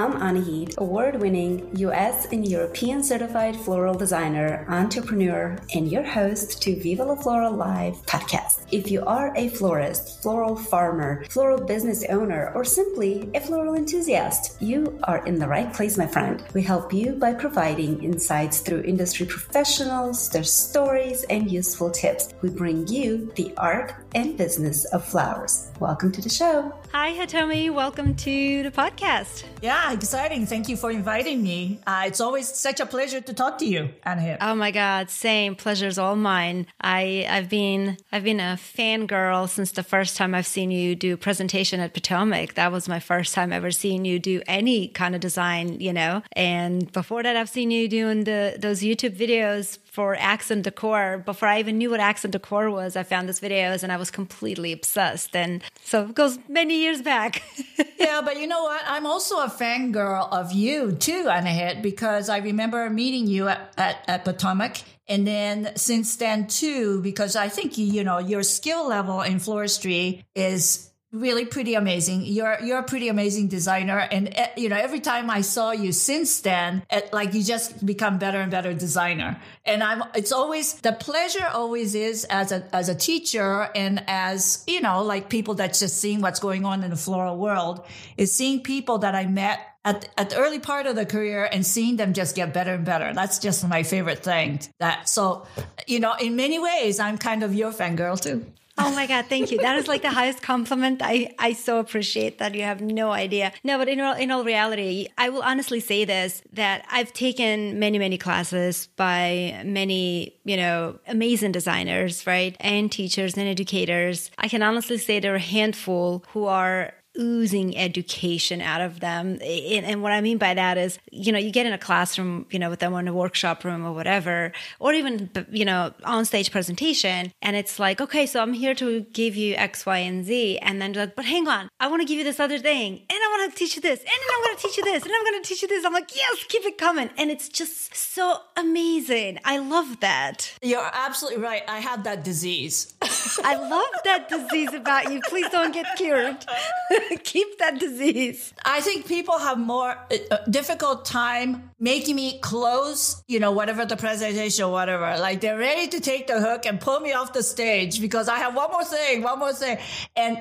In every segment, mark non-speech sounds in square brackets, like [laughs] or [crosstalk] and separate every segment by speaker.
Speaker 1: I'm Anahid, award winning US and European certified floral designer, entrepreneur, and your host to Viva la Floral Live podcast. If you are a florist, floral farmer, floral business owner, or simply a floral enthusiast, you are in the right place, my friend. We help you by providing insights through industry professionals, their stories, and useful tips. We bring you the art and business of flowers. Welcome to the show.
Speaker 2: Hi, Hitomi. Welcome to the podcast.
Speaker 3: Yeah, exciting. Thank you for inviting me. Uh, it's always such a pleasure to talk to you, Anahit.
Speaker 2: Oh my God, same. Pleasure's all mine. I I've been I've been a fangirl since the first time I've seen you do presentation at Potomac. That was my first time ever seeing you do any kind of design, you know. And before that, I've seen you doing the those YouTube videos for accent decor. Before I even knew what accent decor was, I found these videos and I was completely obsessed. And so it goes many years back. [laughs]
Speaker 3: yeah, but you know what? I'm also a fangirl of you too, Anahit, because I remember meeting you at, at, at Potomac. And then since then too, because I think, you know, your skill level in floristry is really pretty amazing. You're you're a pretty amazing designer, and uh, you know every time I saw you since then, it, eh, like you just become better and better designer. And I'm it's always the pleasure always is as a as a teacher and as you know like people that's just seeing what's going on in the floral world is seeing people that I met at, at the early part of the career and seeing them just get better and better. That's just my favorite thing. That so, you know, in many ways, I'm kind of your fangirl too.
Speaker 2: Oh my God, thank you. That is like the highest compliment. I, I so appreciate that. You have no idea. No, but in all, in all reality, I will honestly say this that I've taken many, many classes by many, you know, amazing designers, right? And teachers and educators. I can honestly say there are a handful who are oozing education out of them. And, and, what I mean by that is, you know, you get in a classroom, you know, with them in a workshop room or whatever, or even, you know, on stage presentation. And it's like, okay, so I'm here to give you X, Y, and Z. And then like, but hang on, I want to give you this other thing. And I want to teach you this. And then I'm going to teach you this. And I'm going to teach you this. I'm like, yes, keep it coming. And it's just so amazing. I love that.
Speaker 3: You're absolutely right. I have that disease. [laughs]
Speaker 2: I love that disease about you. Please don't get cured. [laughs] [laughs] keep that disease.
Speaker 3: I think people have more uh, difficult time making me close, you know, whatever the presentation whatever. Like they're ready to take the hook and pull me off the stage because I have one more thing, one more thing. And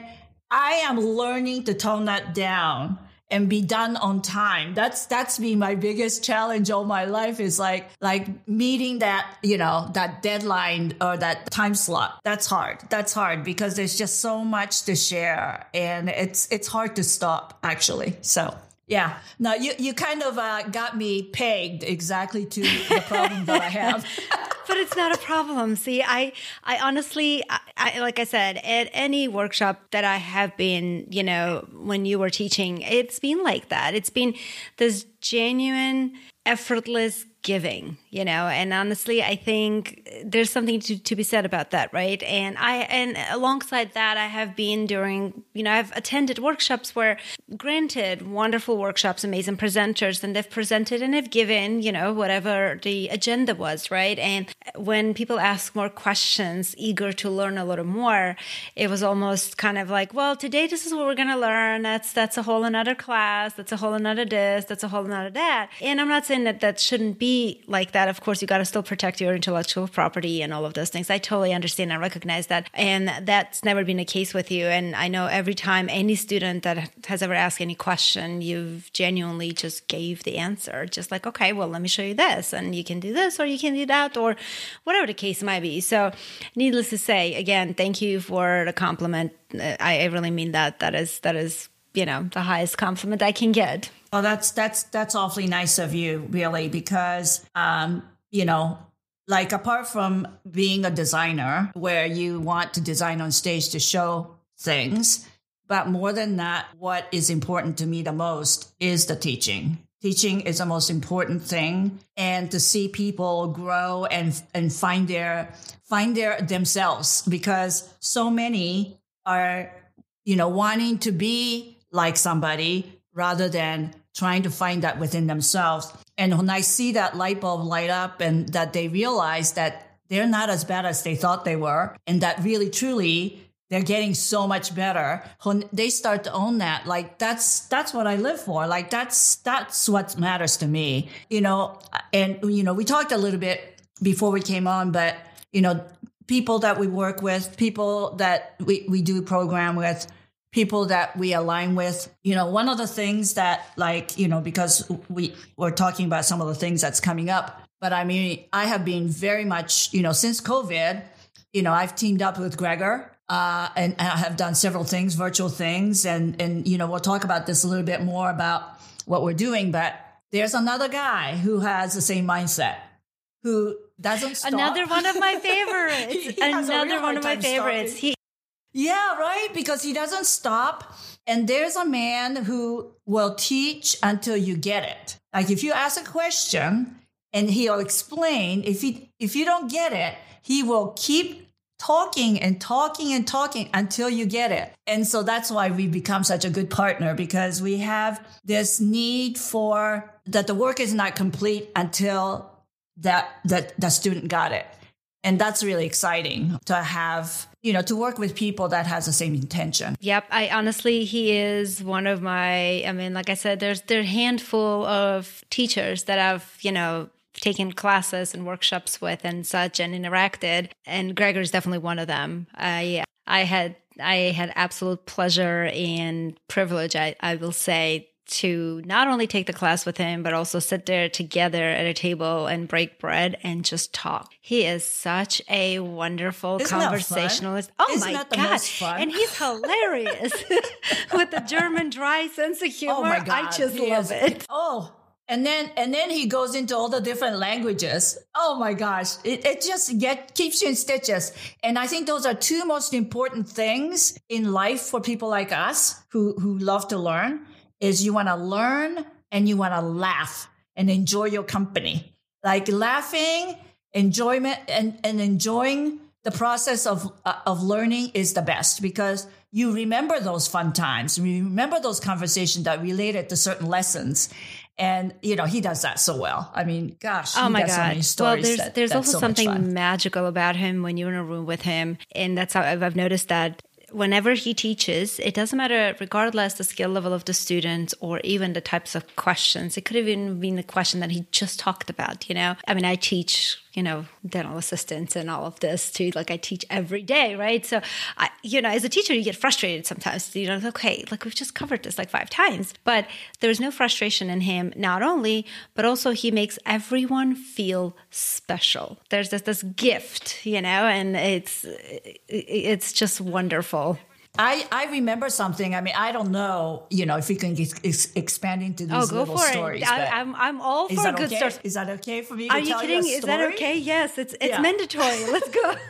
Speaker 3: I am learning to tone that down and be done on time. That's that's been my biggest challenge all my life is like like meeting that, you know, that deadline or that time slot. That's hard. That's hard because there's just so much to share and it's it's hard to stop actually. So yeah. Now you you kind of uh, got me pegged exactly to the problem that I have. [laughs] [laughs]
Speaker 2: but it's not a problem. See, I, I honestly, I, I, like I said, at any workshop that I have been, you know, when you were teaching, it's been like that. It's been this genuine, effortless giving you know? And honestly i think there's something to, to be said about that right? And i and alongside that i have been during you know i've attended workshops where granted wonderful workshops amazing presenters and they've presented and have given you know whatever the agenda was right? And when people ask more questions eager to learn a little more it was almost kind of like well today this is what we're going to learn. That's that's a whole another class. That's a whole another this. That's a whole another that. And i'm not saying that that shouldn't be like that, of course, you got to still protect your intellectual property and all of those things. I totally understand and recognize that. And that's never been a case with you. And I know every time any student that has ever asked any question, you've genuinely just gave the answer. Just like, okay, well, let me show you this. And you can do this or you can do that or whatever the case might be. So, needless to say, again, thank you for the compliment. I really mean that. That is, that is, you know, the highest compliment I can get.
Speaker 3: Well, that's that's that's awfully nice of you, really, because um, you know, like apart from being a designer where you want to design on stage to show things, but more than that, what is important to me the most is the teaching. Teaching is the most important thing and to see people grow and and find their find their themselves because so many are you know wanting to be like somebody rather than trying to find that within themselves. And when I see that light bulb light up and that they realize that they're not as bad as they thought they were, and that really truly they're getting so much better when they start to own that like that's that's what i live for like that's that's what matters to me you know and you know we talked a little bit before we came on but you know people that we work with people that we, we do program with people that we align with you know one of the things that like you know because we we're talking about some of the things that's coming up but i mean i have been very much you know since covid you know i've teamed up with gregor uh, and, and I have done several things, virtual things, and and you know we'll talk about this a little bit more about what we're doing. But there's another guy who has the same mindset, who doesn't stop.
Speaker 2: Another one of my [laughs] favorites. another one of my favorites. He-
Speaker 3: yeah, right. Because he doesn't stop. And there's a man who will teach until you get it. Like if you ask a question and he'll explain, if he if you don't get it, he will keep talking and talking and talking until you get it. And so that's why we become such a good partner because we have this need for that the work is not complete until that that the student got it. And that's really exciting to have, you know, to work with people that has the same intention.
Speaker 2: Yep. I honestly, he is one of my, I mean, like I said, there's, there a handful of teachers that I've, you know, taken classes and workshops with and such and interacted and Gregor is definitely one of them. I I had I had absolute pleasure and privilege I, I will say to not only take the class with him but also sit there together at a table and break bread and just talk. He is such a wonderful
Speaker 3: Isn't
Speaker 2: conversationalist. Oh
Speaker 3: Isn't
Speaker 2: my god. And he's hilarious [laughs] with the German dry sense of humor.
Speaker 3: Oh my god.
Speaker 2: I just
Speaker 3: He
Speaker 2: love
Speaker 3: is-
Speaker 2: it.
Speaker 3: Oh, and then and then he goes into all the different languages. Oh my gosh, it, it just get keeps you in stitches. And I think those are two most important things in life for people like us who who love to learn. Is you want to learn and you want to laugh and enjoy your company. Like laughing, enjoyment, and and enjoying the process of uh, of learning is the best because you remember those fun times. You remember those conversations that related to certain lessons. And you know he does that so well. I mean gosh
Speaker 2: Oh my
Speaker 3: does so many
Speaker 2: god! well, there's
Speaker 3: that-
Speaker 2: there's also
Speaker 3: so
Speaker 2: something magical about him when you're in a room with him, and that's how I've, I've noticed that whenever he teaches, it doesn't matter regardless the skill level of the students or even the types of questions. It could have even been the question that he just talked about. You know, I mean, I teach you know dental assistants and all of this too. Like I teach every day, right? So I, you know, as a teacher, you get frustrated sometimes. You know, okay, like we've just covered this like five times, but there's no frustration in him. Not only, but also he makes everyone feel special. There's this this gift, you know, and it's it's just wonderful.
Speaker 3: I, I remember something. I mean, I don't know, you know, if we can ex- ex- expand into these
Speaker 2: Oh, go
Speaker 3: little
Speaker 2: for
Speaker 3: stories.
Speaker 2: it! I,
Speaker 3: but
Speaker 2: I'm I'm all for
Speaker 3: that
Speaker 2: good
Speaker 3: okay?
Speaker 2: stories.
Speaker 3: Is that okay for me to
Speaker 2: Are you kidding?
Speaker 3: you a
Speaker 2: Is that okay? Yes, it's it's
Speaker 3: Yeah.
Speaker 2: mandatory. [laughs] Let's go. [laughs]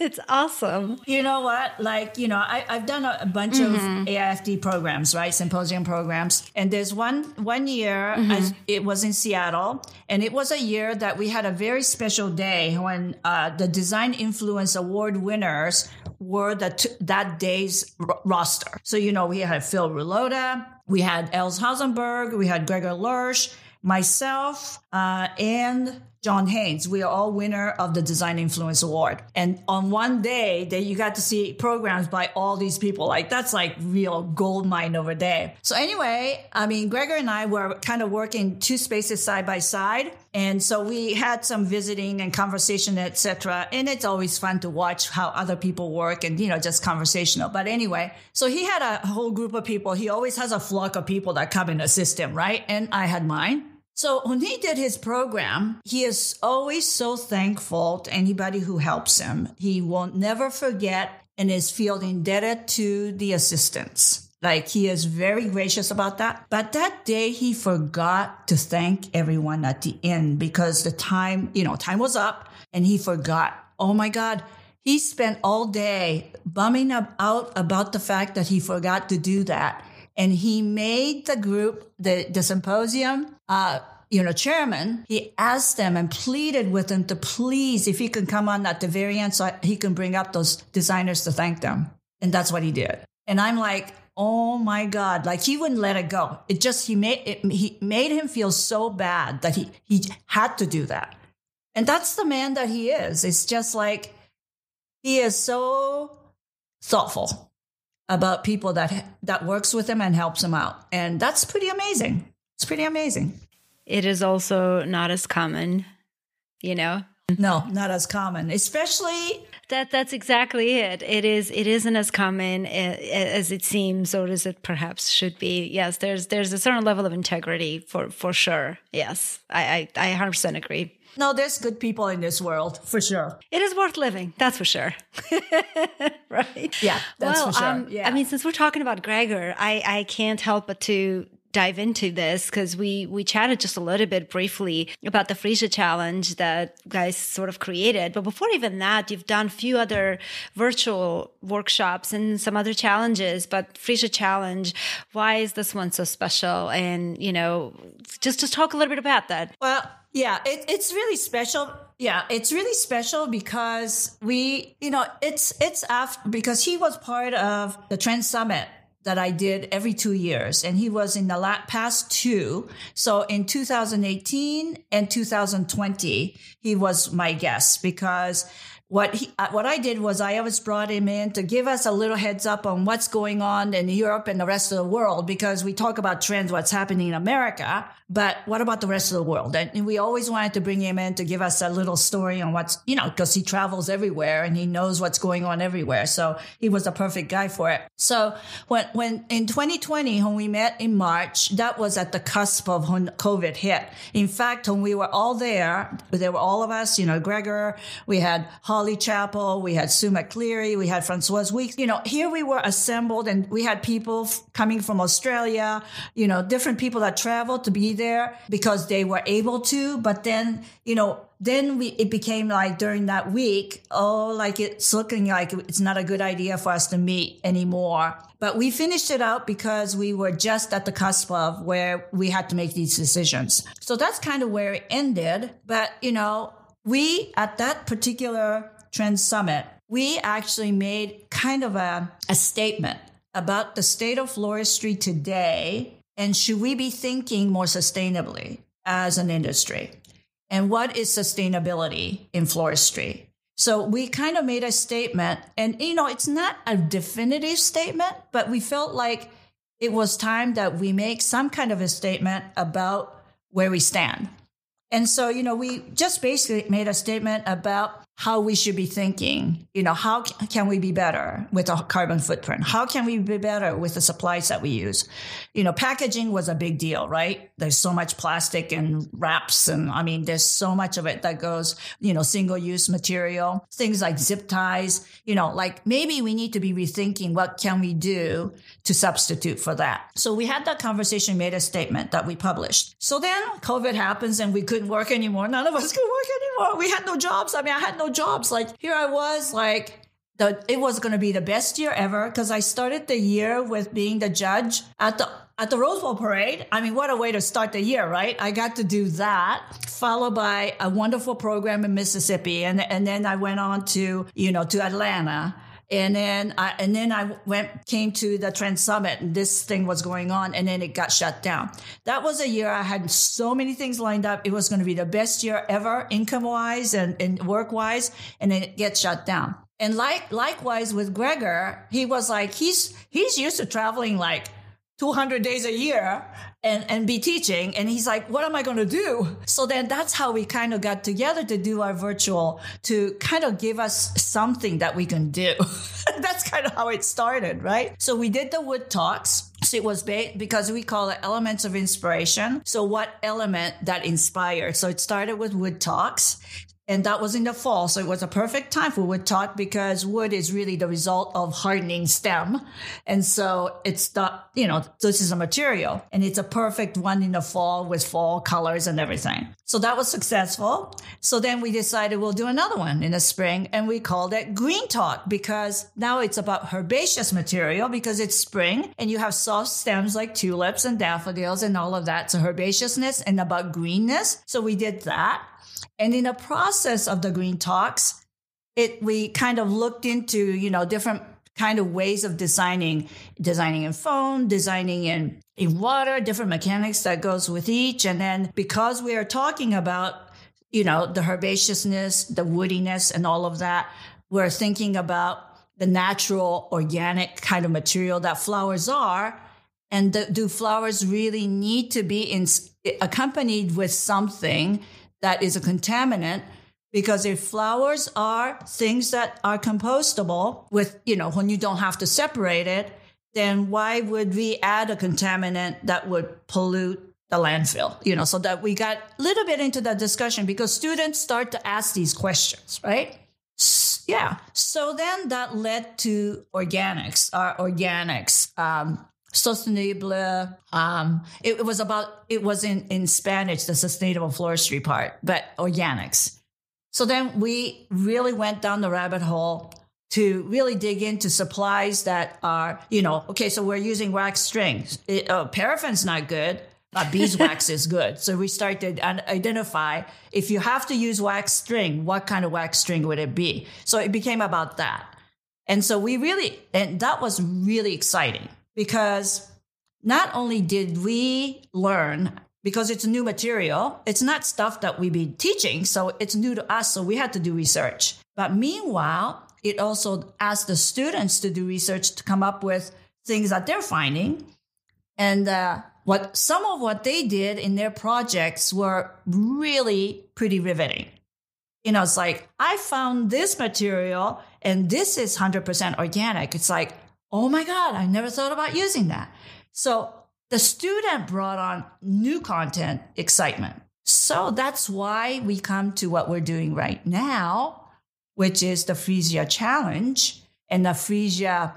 Speaker 2: it's awesome.
Speaker 3: You know what? Like, you know, I, I've done a, a bunch
Speaker 2: Mm-hmm.
Speaker 3: of AIFD programs, right? Symposium programs. And there's one one year,
Speaker 2: Mm-hmm.
Speaker 3: I, it was in Seattle, and it was a year that we had a very special day when uh, the Design Influence Award winners were the t- that day's r- roster. So, you know, we had Phil Rulloda, we had Els Hazenberg, we had Gregor Lersch, myself, uh, and John Haynes. We are all winner of the Design Influence Award. And on one day that you got to see programs by all these people, like that's like real gold mine over there. So anyway, I mean, Gregor and I were kind of working two spaces side by side. And so we had some visiting and conversation, etc. And it's always fun to watch how other people work and, you know, just conversational. But anyway, so he had a whole group of people. He always has a flock of people that come and assist him, right? And I had mine. So when he did his program, he is always so thankful to anybody who helps him. He will never forget and is feel indebted to the assistants. Like he is very gracious about that. But that day he forgot to thank everyone at the end because the time, you know, time was up and he forgot. Oh my God. He spent all day bumming up out about the fact that he forgot to do that and he made the group the the symposium uh you know chairman. He asked them and pleaded with them to please if he can come on at the very end so he can bring up those designers to thank them. And that's what he did. And i'm like oh my god. Like he wouldn't let it go. It just he made it he made him feel so bad that he he had to do that. And that's the man that he is. It's just like he is so thoughtful about people that that works with them and helps them out. And that's pretty amazing. It's pretty amazing.
Speaker 2: It is also not as common, you know.
Speaker 3: No, not as common, especially
Speaker 2: that that's exactly it. It is it isn't as common as it seems or as it perhaps should be. Yes, there's there's a certain level of integrity for for sure. Yes. I I, I 100% agree.
Speaker 3: No, there's good people in this world for sure.
Speaker 2: It is worth living, that's for sure. [laughs] right?
Speaker 3: Yeah, that's
Speaker 2: well,
Speaker 3: for sure.
Speaker 2: Um,
Speaker 3: yeah.
Speaker 2: I mean, since we're talking about Gregor, I I can't help but to dive into this because we we chatted just a little bit briefly about the Freesia challenge that guys sort of created. But before even that, you've done a few other virtual workshops and some other challenges. But Freesia challenge, why is this one so special? And you know, just just talk a little bit about that.
Speaker 3: Well, yeah, it, it's really special. Yeah, it's really special because we, you know, it's it's after because he was part of the Trend Summit that I did every two years. And he was in the last, past two. So in 2018 and 2020, he was my guest because what he, uh, what I did was I always brought him in to give us a little heads up on what's going on in Europe and the rest of the world because we talk about trends, what's happening in America, but what about the rest of the world? And we always wanted to bring him in to give us a little story on what's, you know, because he travels everywhere and he knows what's going on everywhere. So he was a perfect guy for it. So when, when in 2020, when we met in March, that was at the cusp of when COVID hit. In fact, when we were all there, there were all of us, you know, Gregor, we had Holly Chapple, we had Sue McLeary, we had Francoise Weeks. You know, here we were assembled and we had people f- coming from Australia, you know, different people that traveled to be there because they were able to. But then, you know, then we, it became like during that week, oh, like it's looking like it's not a good idea for us to meet anymore. But we finished it out because we were just at the cusp of where we had to make these decisions. So that's kind of where it ended. But, you know, we at that particular trend summit, we actually made kind of a, a statement about the state of floristry today and should we be thinking more sustainably as an industry? And what is sustainability in floristry? So we kind of made a statement, and you know, it's not a definitive statement, but we felt like it was time that we make some kind of a statement about where we stand. And so, you know, we just basically made a statement about how we should be thinking. You know, how can we be better with our carbon footprint? How can we be better with the supplies that we use? You know, packaging was a big deal, right? There's so much plastic and wraps. And I mean, there's so much of it that goes, you know, single use material, things like zip ties, you know, like maybe we need to be rethinking what can we do to substitute for that. So we had that conversation, made a statement that we published. So then COVID happens and we couldn't work anymore. None of us could work anymore. We had no jobs. I mean, I had no jobs. Like here I was like, the, it was going to be the best year ever because I started the year with being the judge at the at the Rose Bowl parade. I mean, what a way to start the year, right? I got to do that, followed by a wonderful program in Mississippi, and and then I went on to you know to Atlanta. And then I, and then I went, came to the Trend Summit and this thing was going on and then it got shut down. That was a year I had so many things lined up. It was going to be the best year ever, income wise and, and work wise. And then it gets shut down. And like, likewise with Gregor, he was like, he's, he's used to traveling like 200 days a year and, and be teaching. And he's like, what am I going to do? So then that's how we kind of got together to do our virtual to kind of give us something that we can do. [laughs] that's kind of how it started, right? So we did the wood talks. So it was ba- because we call it elements of inspiration. So what element that inspired? So it started with wood talks and that was in the fall. So it was a perfect time for wood talk because wood is really the result of hardening stem. And so it's the, you know, this is a material and it's a perfect one in the fall with fall colors and everything. So that was successful. So then we decided we'll do another one in the spring and we called it green talk because now it's about herbaceous material because it's spring and you have soft stems like tulips and daffodils and all of that. So herbaceousness and about greenness. So we did that. And in the process of the green talks, it we kind of looked into, you know, different kind of ways of designing, designing in foam, designing in, in water, different mechanics that goes with each. And then because we are talking about, you know, the herbaceousness, the woodiness and all of that, we're thinking about the natural organic kind of material that flowers are. And do flowers really need to be in, accompanied with something that is a contaminant? Because if flowers are things that are compostable with, you know, when you don't have to separate it, then why would we add a contaminant that would pollute the landfill? You know, so that we got a little bit into that discussion because students start to ask these questions, right? Yeah. So then that led to organics, our organics. Um, sustainable. Um, it, it, was about, it was in, in Spanish, the sustainable forestry part, but organics. So then we really went down the rabbit hole to really dig into supplies that are, you know, okay, so we're using wax strings. It, uh, paraffin's not good, but [laughs] beeswax is good. So we started and identify if you have to use wax string, what kind of wax string would it be? So it became about that. And so we really, and that was really exciting because not only did we learn because it's new material, it's not stuff that we be teaching, so it's new to us, so we had to do research. But meanwhile, it also asked the students to do research to come up with things that they're finding. And uh, what some of what they did in their projects were really pretty riveting. You know, it's like, I found this material and this is 100% organic. It's like, oh my God, I never thought about using that. So the student brought on new content excitement. So that's why we come to what we're doing right now, which is the Freesia Challenge. And the Freesia,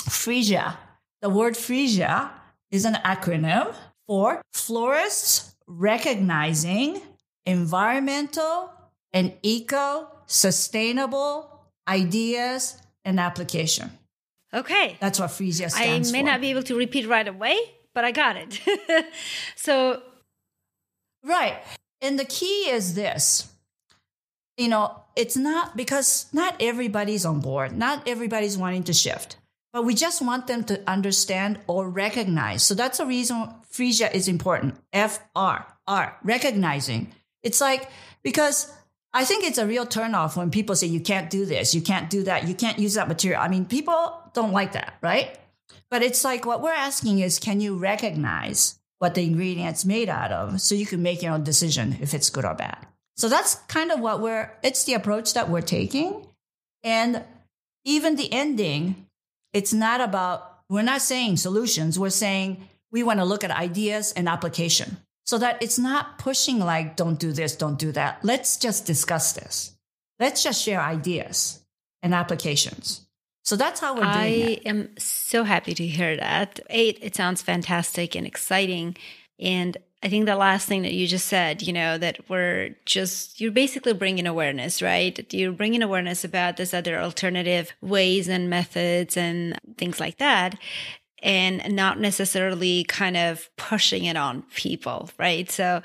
Speaker 3: Freesia, the word Freesia is an acronym for Florists Recognizing Environmental and Eco Sustainable Ideas and Application.
Speaker 2: Okay.
Speaker 3: That's what Freesia stands
Speaker 2: for. I may
Speaker 3: for.
Speaker 2: not be able to repeat right away, but I got it. [laughs] so.
Speaker 3: Right. And the key is this you know, it's not because not everybody's on board, not everybody's wanting to shift, but we just want them to understand or recognize. So that's the reason Freesia is important. F R R, recognizing. It's like, because I think it's a real turnoff when people say you can't do this, you can't do that, you can't use that material. I mean, people don't like that, right? But it's like what we're asking is can you recognize what the ingredient's made out of so you can make your own decision if it's good or bad? So that's kind of what we're, it's the approach that we're taking. And even the ending, it's not about, we're not saying solutions, we're saying we want to look at ideas and application so that it's not pushing like, don't do this, don't do that. Let's just discuss this. Let's just share ideas and applications. So that's how we're doing I
Speaker 2: it. am so happy to hear that. Eight, it sounds fantastic and exciting. And I think the last thing that you just said, you know, that we're just, you're basically bringing awareness, right? You're bringing awareness about this other alternative ways and methods and things like that and not necessarily kind of pushing it on people, right? So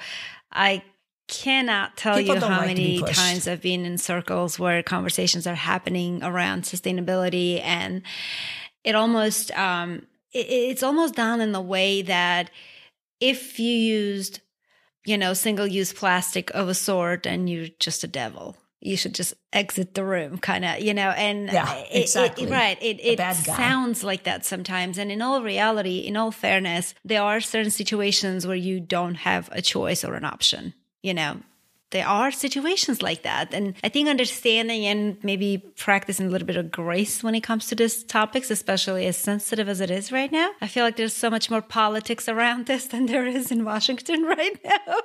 Speaker 2: I cannot tell people you how like many times I've been in circles where conversations are happening around sustainability and it almost um it, it's almost done in the way that if you used you know single use plastic of a sort and you're just a devil you should just exit the room kind of you know and
Speaker 3: yeah
Speaker 2: it,
Speaker 3: exactly.
Speaker 2: it, right it, it sounds like that sometimes and in all reality in all fairness there are certain situations where you don't have a choice or an option you know there are situations like that. And I think understanding and maybe practicing a little bit of grace when it comes to these topics, especially as sensitive as it is right now. I feel like there's so much more politics around this than there is in Washington [laughs] right now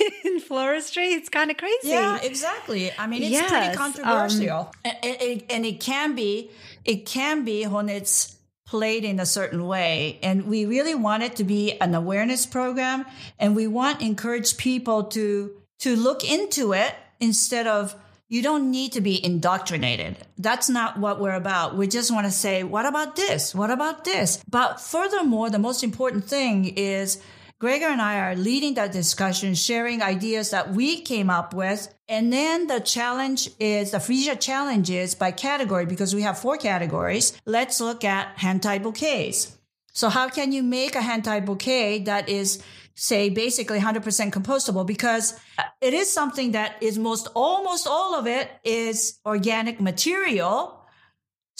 Speaker 2: [laughs] in floristry. It's kind of crazy.
Speaker 3: Yeah, exactly. I mean, it's yes, pretty controversial. Um, and, and, and it can be, it can be when it's played in a certain way. And we really want it to be an awareness program. And we want to encourage people to to look into it instead of you don't need to be indoctrinated. That's not what we're about. We just want to say, what about this? What about this? But furthermore, the most important thing is Gregor and I are leading that discussion, sharing ideas that we came up with. And then the challenge is the Freesia challenge is by category because we have four categories. Let's look at hand tied bouquets. So how can you make a hand tied bouquet that is say basically 100% compostable because it is something that is most almost all of it is organic material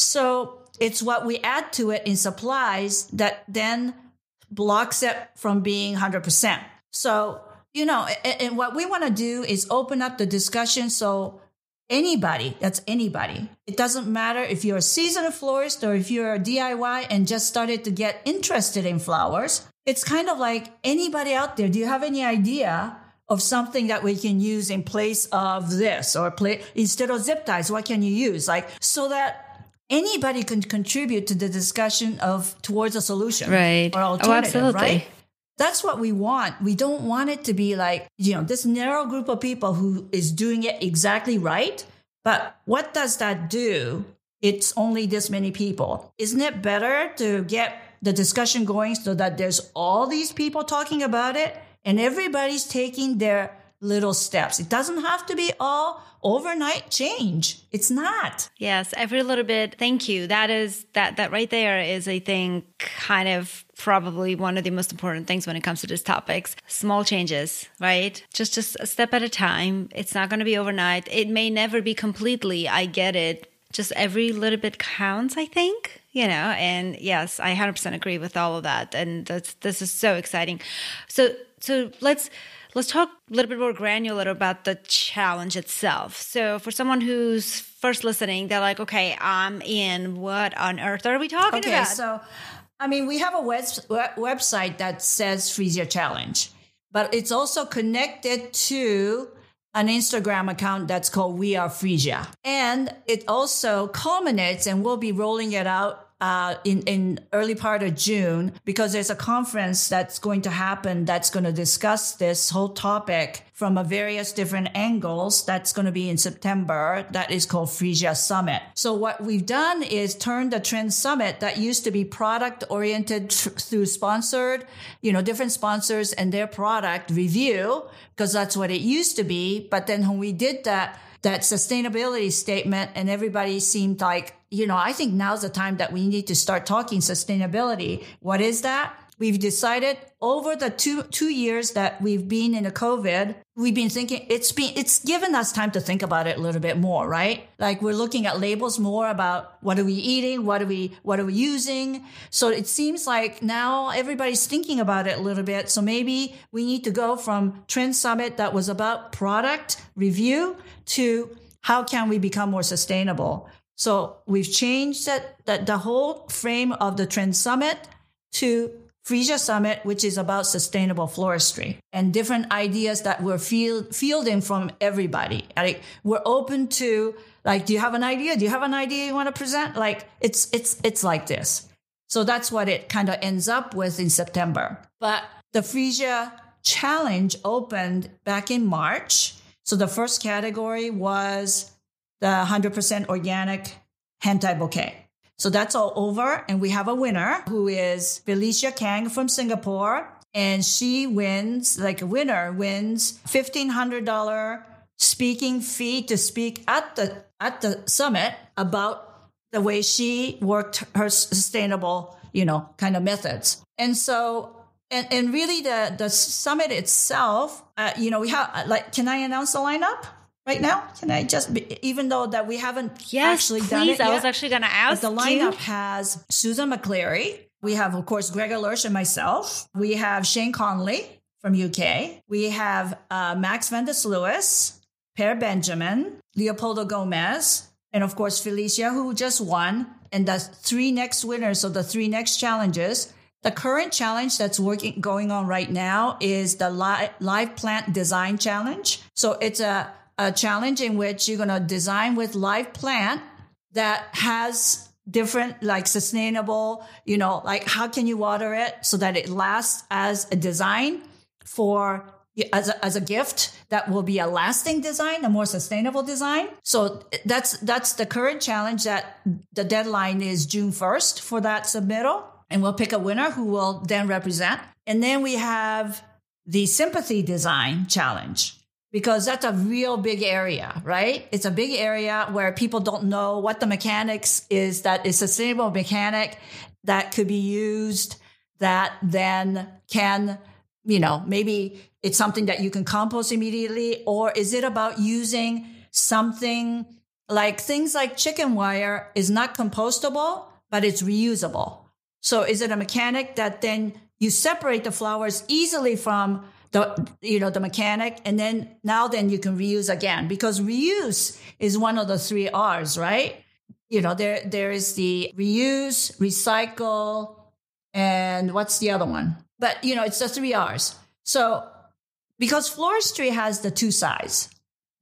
Speaker 3: So it's what we add to it in supplies that then blocks it from being 100%. So, you know, and, and what we want to do is open up the discussion so anybody, that's anybody, it doesn't matter if you're a seasonal florist or if you're a DIY and just started to get interested in flowers. It's kind of like anybody out there, do you have any idea of something that we can use in place of this or play instead of zip ties? What can you use? Like so that anybody can contribute to the discussion of towards a solution
Speaker 2: right
Speaker 3: or
Speaker 2: oh,
Speaker 3: alternative,
Speaker 2: oh, absolutely.
Speaker 3: right? That's what we want. We don't want it to be like, you know, this narrow group of people who is doing it exactly right. But what does that do? It's only this many people. Isn't it better to get the discussion going so that there's all these people talking about it and everybody's taking their little steps? It doesn't have to be all overnight change. It's not.
Speaker 2: Yes, every little bit. Thank you. That is that that right there is I think kind of probably one of the most important things when it comes to these topics. Small changes, right? Just just a step at a time. It's not going to be overnight. It may never be completely. I get it. Just every little bit counts, I think you know and yes i 100% agree with all of that and that's this is so exciting so so let's let's talk a little bit more granular about the challenge itself. So, for someone who's first listening, they're like, okay, I'm in. What on earth are we talking
Speaker 3: okay,
Speaker 2: about?
Speaker 3: So, I mean, we have a web, website that says Freesia Challenge, but it's also connected to an Instagram account that's called We Are Freesia. And it also culminates, and we'll be rolling it out uh, in in early part of June because there's a conference that's going to happen that's going to discuss this whole topic from a various different angles. That's going to be in September. That is called Freesia Summit. So what we've done is turn the Trend Summit that used to be product oriented tr- through sponsored, you know, different sponsors and their product review because that's what it used to be. But then when we did that that sustainability statement and everybody seemed like, you know, I think now's the time that we need to start talking sustainability. What is that? We've decided over the two two years that we've been in a COVID, we've been thinking it's been it's given us time to think about it a little bit more, right? Like we're looking at labels more about what are we eating, what are we what are we using. So it seems like now everybody's thinking about it a little bit. So maybe we need to go from Trend Summit that was about product review to how can we become more sustainable. So we've changed that, that the whole frame of the Trend Summit to Freesia Summit, which is about sustainable floristry and different ideas that we're field, fielding from everybody. Like we're open to like, do you have an idea? Do you have an idea you want to present? Like it's, it's, it's like this. So that's what it kind of ends up with in September. But the Freesia challenge opened back in March. So the first category was the 100% organic tie bouquet. So that's all over. And we have a winner who is Felicia Kang from Singapore. And she wins, like a winner wins $1,500 speaking fee to speak at the, at the summit about the way she worked her sustainable, you know, kind of methods. And so and, and really the, the summit itself, uh, you know, we have like, can I announce the lineup? Right now? Can I just, be, even though that we haven't
Speaker 2: yes,
Speaker 3: actually
Speaker 2: please.
Speaker 3: done it
Speaker 2: I
Speaker 3: yet,
Speaker 2: was actually going to ask
Speaker 3: the lineup
Speaker 2: you.
Speaker 3: has Susan McLeary. We have, of course, Greg Lersch and myself. We have Shane Connolly from UK. We have uh, Max van de Sluis, Per Benjamin, Leopoldo Gomez, and of course, Felicia, who just won. And the three next winners of the three next challenges. The current challenge that's working going on right now is the live, live plant design challenge. So it's a a challenge in which you're going to design with live plant that has different like sustainable you know like how can you water it so that it lasts as a design for as a, as a gift that will be a lasting design a more sustainable design? So that's that's the current challenge that the deadline is june 1st for that submittal and we'll pick a winner who will then represent. And then we have the sympathy design challenge because that's a real big area, right? It's a big area where people don't know what the mechanics is that is sustainable mechanic that could be used that then can, you know, maybe it's something that you can compost immediately, or is it about using something like things like chicken wire is not compostable, but it's reusable. So is it a mechanic that then you separate the flowers easily from the you know the mechanic and then now then you can reuse again because reuse is one of the three R's, right? You know, there there is the reuse, recycle, and what's the other one? But you know, it's the three R's. So because floristry has the two sides.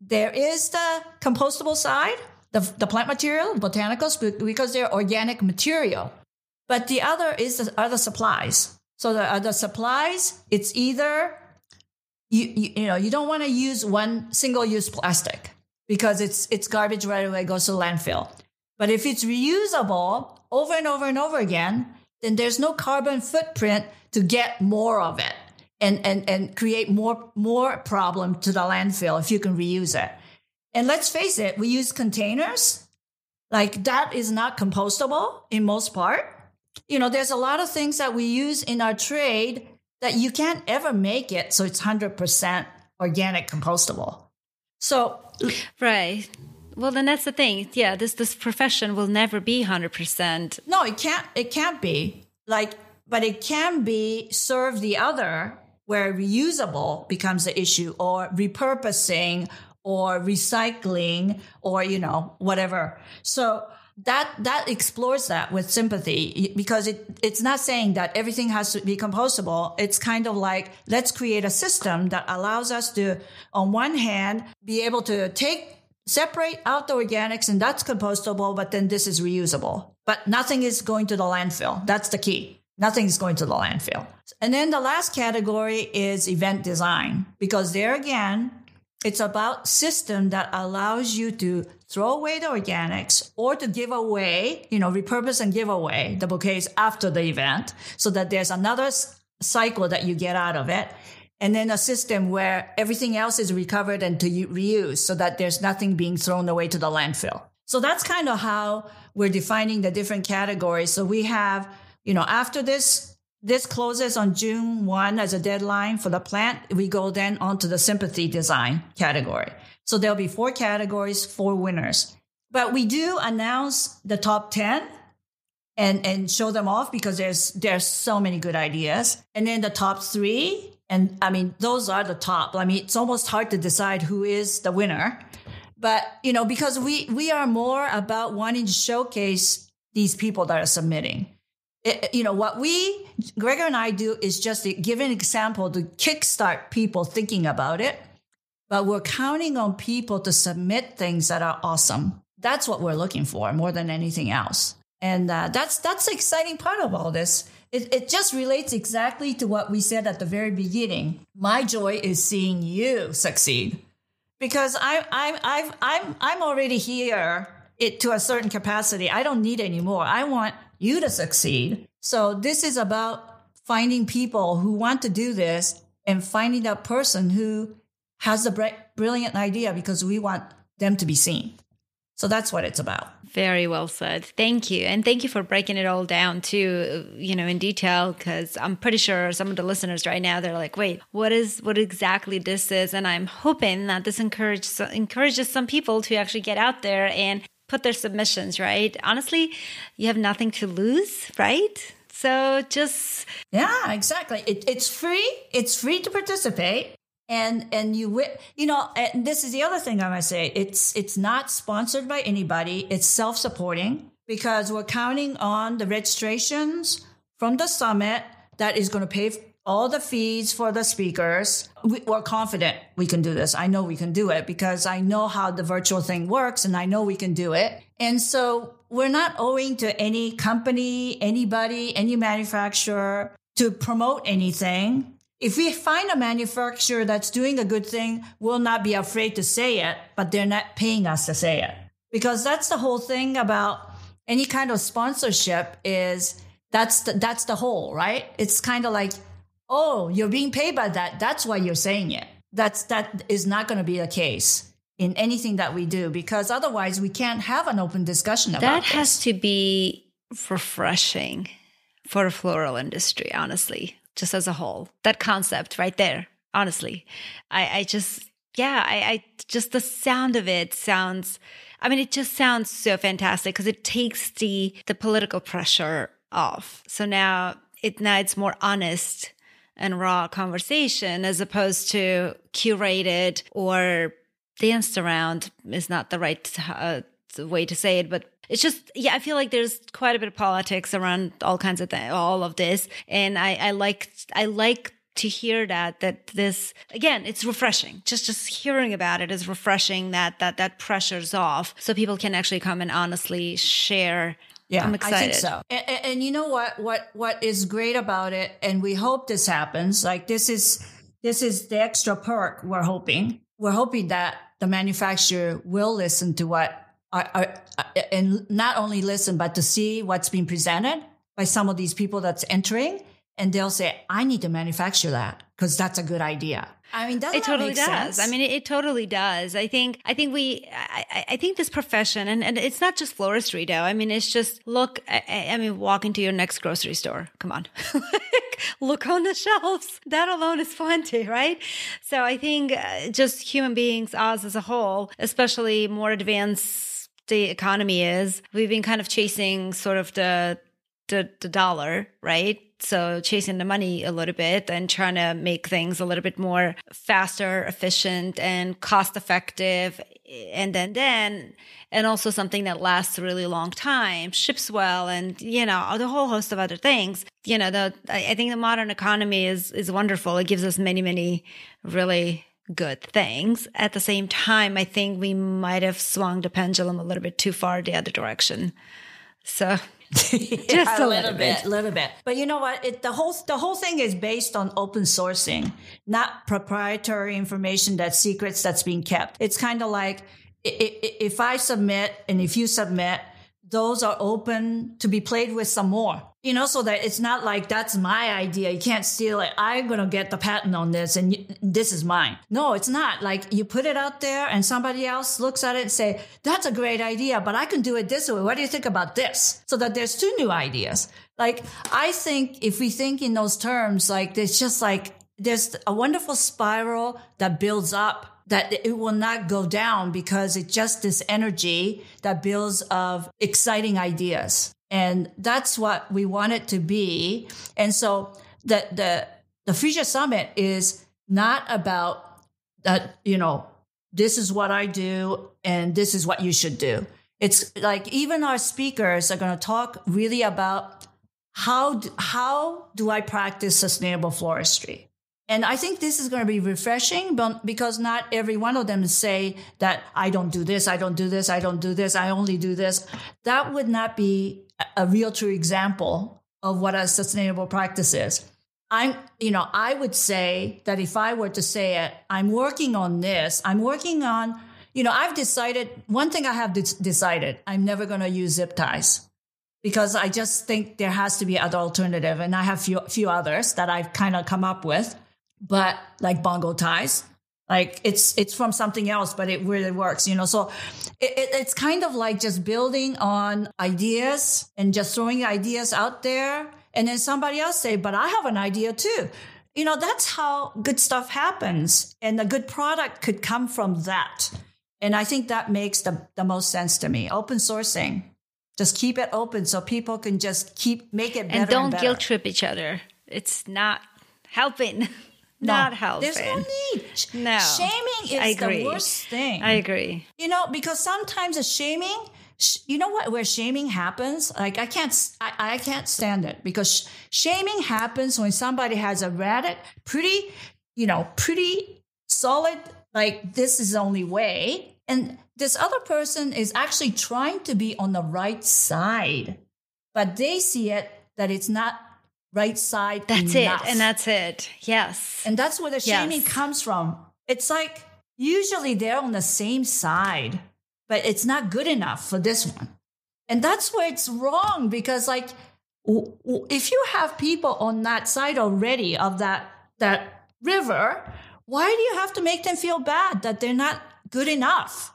Speaker 3: There is the compostable side, the, the plant material, botanicals, because they're organic material. But the other is the other supplies. So the other supplies, it's either you, you, you know you don't want to use one single use plastic because it's it's garbage right away goes to landfill. But if it's reusable over and over and over again, then there's no carbon footprint to get more of it and and and create more more problem to the landfill if you can reuse it. And let's face it, we use containers. Like that is not compostable in most part you know, there's a lot of things that we use in our trade that you can't ever make it so it's 100% organic compostable. So,
Speaker 2: right. Well, then that's the thing. Yeah, this this profession will never be 100%.
Speaker 3: No, it can't it can't be. Like but it can be serve the other where reusable becomes the issue or repurposing or recycling or you know whatever. So that that explores that with sympathy because it it's not saying that everything has to be compostable. It's kind of like let's create a system that allows us to on one hand be able to take separate out the organics and that's compostable but then this is reusable. But nothing is going to the landfill. That's the key. Nothing is going to the landfill. And then the last category is event design because there again it's about system that allows you to throw away the organics or to give away, you know, repurpose and give away the bouquets after the event so that there's another cycle that you get out of it. And then a system where everything else is recovered and to reuse so that there's nothing being thrown away to the landfill. So that's kind of how we're defining the different categories. So we have, you know, after this this closes on June 1 as a deadline for the plant. We go then on to the sympathy design category. So there'll be four categories, four winners. But we do announce the top 10 and, and show them off because there's, there's so many good ideas. And then the top three, and I mean, those are the top. I mean, it's almost hard to decide who is the winner. But, you know, because we, we are more about wanting to showcase these people that are submitting it, you know, what we, Gregor and I do is just give an example to kickstart people thinking about it. But we're counting on people to submit things that are awesome. That's what we're looking for more than anything else. And uh, that's that's the exciting part of all this. It, it just relates exactly to what we said at the very beginning. My joy is seeing you succeed because I, I, I've, I'm, I'm already here it, to a certain capacity. I don't need any more. I want you to succeed. So this is about finding people who want to do this and finding that person who has a brilliant idea because we want them to be seen. So that's what it's about.
Speaker 2: Very well said. Thank you. And thank you for breaking it all down too, you know, in detail cuz I'm pretty sure some of the listeners right now they're like, "Wait, what is what exactly this is?" And I'm hoping that this encourages encourages some people to actually get out there and put their submissions, right? Honestly, you have nothing to lose, right? So just
Speaker 3: yeah, exactly. It, it's free. It's free to participate, and and you you know. And this is the other thing I must say. It's it's not sponsored by anybody. It's self supporting because we're counting on the registrations from the summit that is going to pay all the fees for the speakers. We, are confident we can do this. I know we can do it because I know how the virtual thing works and I know we can do it. And so we're not owing to any company, anybody, any manufacturer to promote anything. If we find a manufacturer that's doing a good thing, we'll not be afraid to say it, but they're not paying us to say it. Because that's the whole thing about any kind of sponsorship is that's the, that's the whole, right? It's kind of like oh, you're being paid by that. That's why you're saying it. That's that is not going to be the case in anything that we do because otherwise we can't have an open discussion about
Speaker 2: that
Speaker 3: this.
Speaker 2: has to be refreshing for the floral industry honestly just as a whole that concept right there honestly i i just yeah i i just the sound of it sounds I mean, it just sounds so fantastic because it takes the the political pressure off. So now it now it's more honest and raw conversation as opposed to curated or danced around is not the right uh, way to say it, but it's just yeah i feel like there's quite a bit of politics around all kinds of things all of this and i i like i like to hear that that this again it's refreshing just just hearing about it is refreshing that that that pressure's off so people can actually come and honestly share
Speaker 3: yeah,
Speaker 2: I'm excited.
Speaker 3: I think so. And, and, and, you know what? What what is great about it, and we hope this happens. Like this is this is the extra perk we're hoping. We're hoping that the manufacturer will listen to what are, are, and not only listen, but to see what's being presented by some of these people that's entering, and they'll say, "I need to manufacture that because that's a good idea." I mean,
Speaker 2: it totally does. Sense? I mean, it, it, totally does. I think, I think we, I, I, think this profession, and, and it's not just floristry, though. I mean, it's just look. I, I mean, walk into your next grocery store. Come on, [laughs] look on the shelves. That alone is plenty, right? So I think uh, just human beings, us as a whole, especially more advanced the economy is, we've been kind of chasing sort of the the, the dollar, right? So chasing the money a little bit and trying to make things a little bit more faster, efficient, and cost effective. And then, then, and also something that lasts a really long time, ships well, and you know, the whole host of other things. You know, the I think the modern economy is is wonderful. It gives us many, many really good things. At the same time, I think we might have swung the pendulum a little bit too far the other direction. So [laughs]
Speaker 3: just a, a, little, bit, a little bit. But you know what? It, the whole the whole thing is based on open sourcing, not proprietary information that's secrets that's being kept. It's kind of like if I submit and if you submit, those are open to be played with some more. You know, so that it's not like that's my idea. You can't steal it. I'm going to get the patent on this and you, this is mine. No, it's not. Like you put it out there and somebody else looks at it and say, that's a great idea, but I can do it this way. What do you think about this? So that there's two new ideas. Like I think if we think in those terms, like there's just like there's a wonderful spiral that builds up that it will not go down because it's just this energy that builds of exciting ideas. And that's what we want it to be. And so the, the, the Future Summit is not about that, you know, this is what I do and this is what you should do. It's like even our speakers are going to talk really about how, do, how do I practice sustainable floristry? And I think this is going to be refreshing but because not every one of them say that I don't do this, I don't do this, I don't do this, I only do this. That would not be a real true example of what a sustainable practice is. I'm, you know, I would say that if I were to say it, I'm working on this, I'm working on, you know, I've decided, one thing I have decided, I'm never going to use zip ties because I just think there has to be other alternative. And I have few, few others that I've kind of come up with but like bongo ties. Like it's it's from something else but it really works you know? So it, it, it's kind of like just building on ideas and just throwing ideas out there and then somebody else say but i have an idea too. You know that's how good stuff happens and a good product could come from that. And i think that makes the, the most sense to me. Open sourcing. Just keep it open so people can just keep make it better
Speaker 2: and don't
Speaker 3: and
Speaker 2: guilt trip each other. It's not helping [laughs] not healthy.
Speaker 3: There's no need.
Speaker 2: No.
Speaker 3: Shaming is the worst thing.
Speaker 2: I agree.
Speaker 3: You know, because sometimes the shaming, you know what, where shaming happens? Like I can't, I, I can't stand it because shaming happens when somebody has a Reddit, pretty, you know, pretty solid, like this is the only way. And this other person is actually trying to be on the right side, but they see it that it's not right side.
Speaker 2: That's
Speaker 3: enough.
Speaker 2: it. And that's it. Yes.
Speaker 3: And that's where the shaming yes. comes from. It's like usually they're on the same side, but it's not good enough for this one. And that's where it's wrong because like if you have people on that side already of that that river, why do you have to make them feel bad that they're not good enough?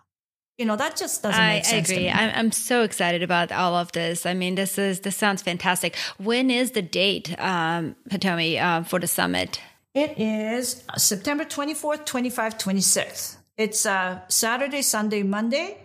Speaker 3: You know that just doesn't I, make sense.
Speaker 2: I agree. I'm, I'm so excited about all of this. I mean, this is this sounds fantastic. When is the date, um, Hitomi, uh, for the summit?
Speaker 3: It is September 24th, 25th, 26th. It's uh, Saturday, Sunday, Monday.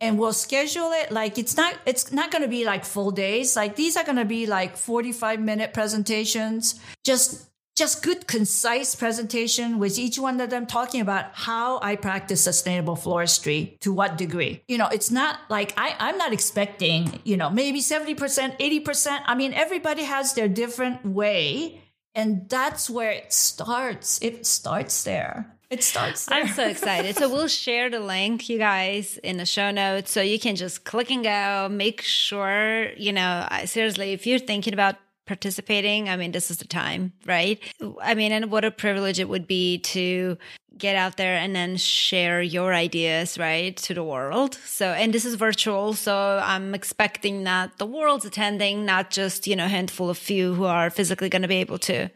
Speaker 3: and we'll schedule it like it's not it's not going to be like full days like these are going to be like 45 minute presentations just just good concise presentation with each one of them talking about how i practice sustainable floristry to what degree you know it's not like I, i'm not expecting you know maybe 70% 80% i mean everybody has their different way and that's where it starts it starts there it starts there.
Speaker 2: I'm so excited. so we'll share the link, you guys, in the show notes. So you can just click and go. Make sure, you know, seriously, if you're thinking about participating, I mean, this is the time, right? I mean, and what a privilege it would be to get out there and then share your ideas, right, to the world. So, and this is virtual. So I'm expecting that the world's attending, not just, you know, a handful of few who are physically going to be able to.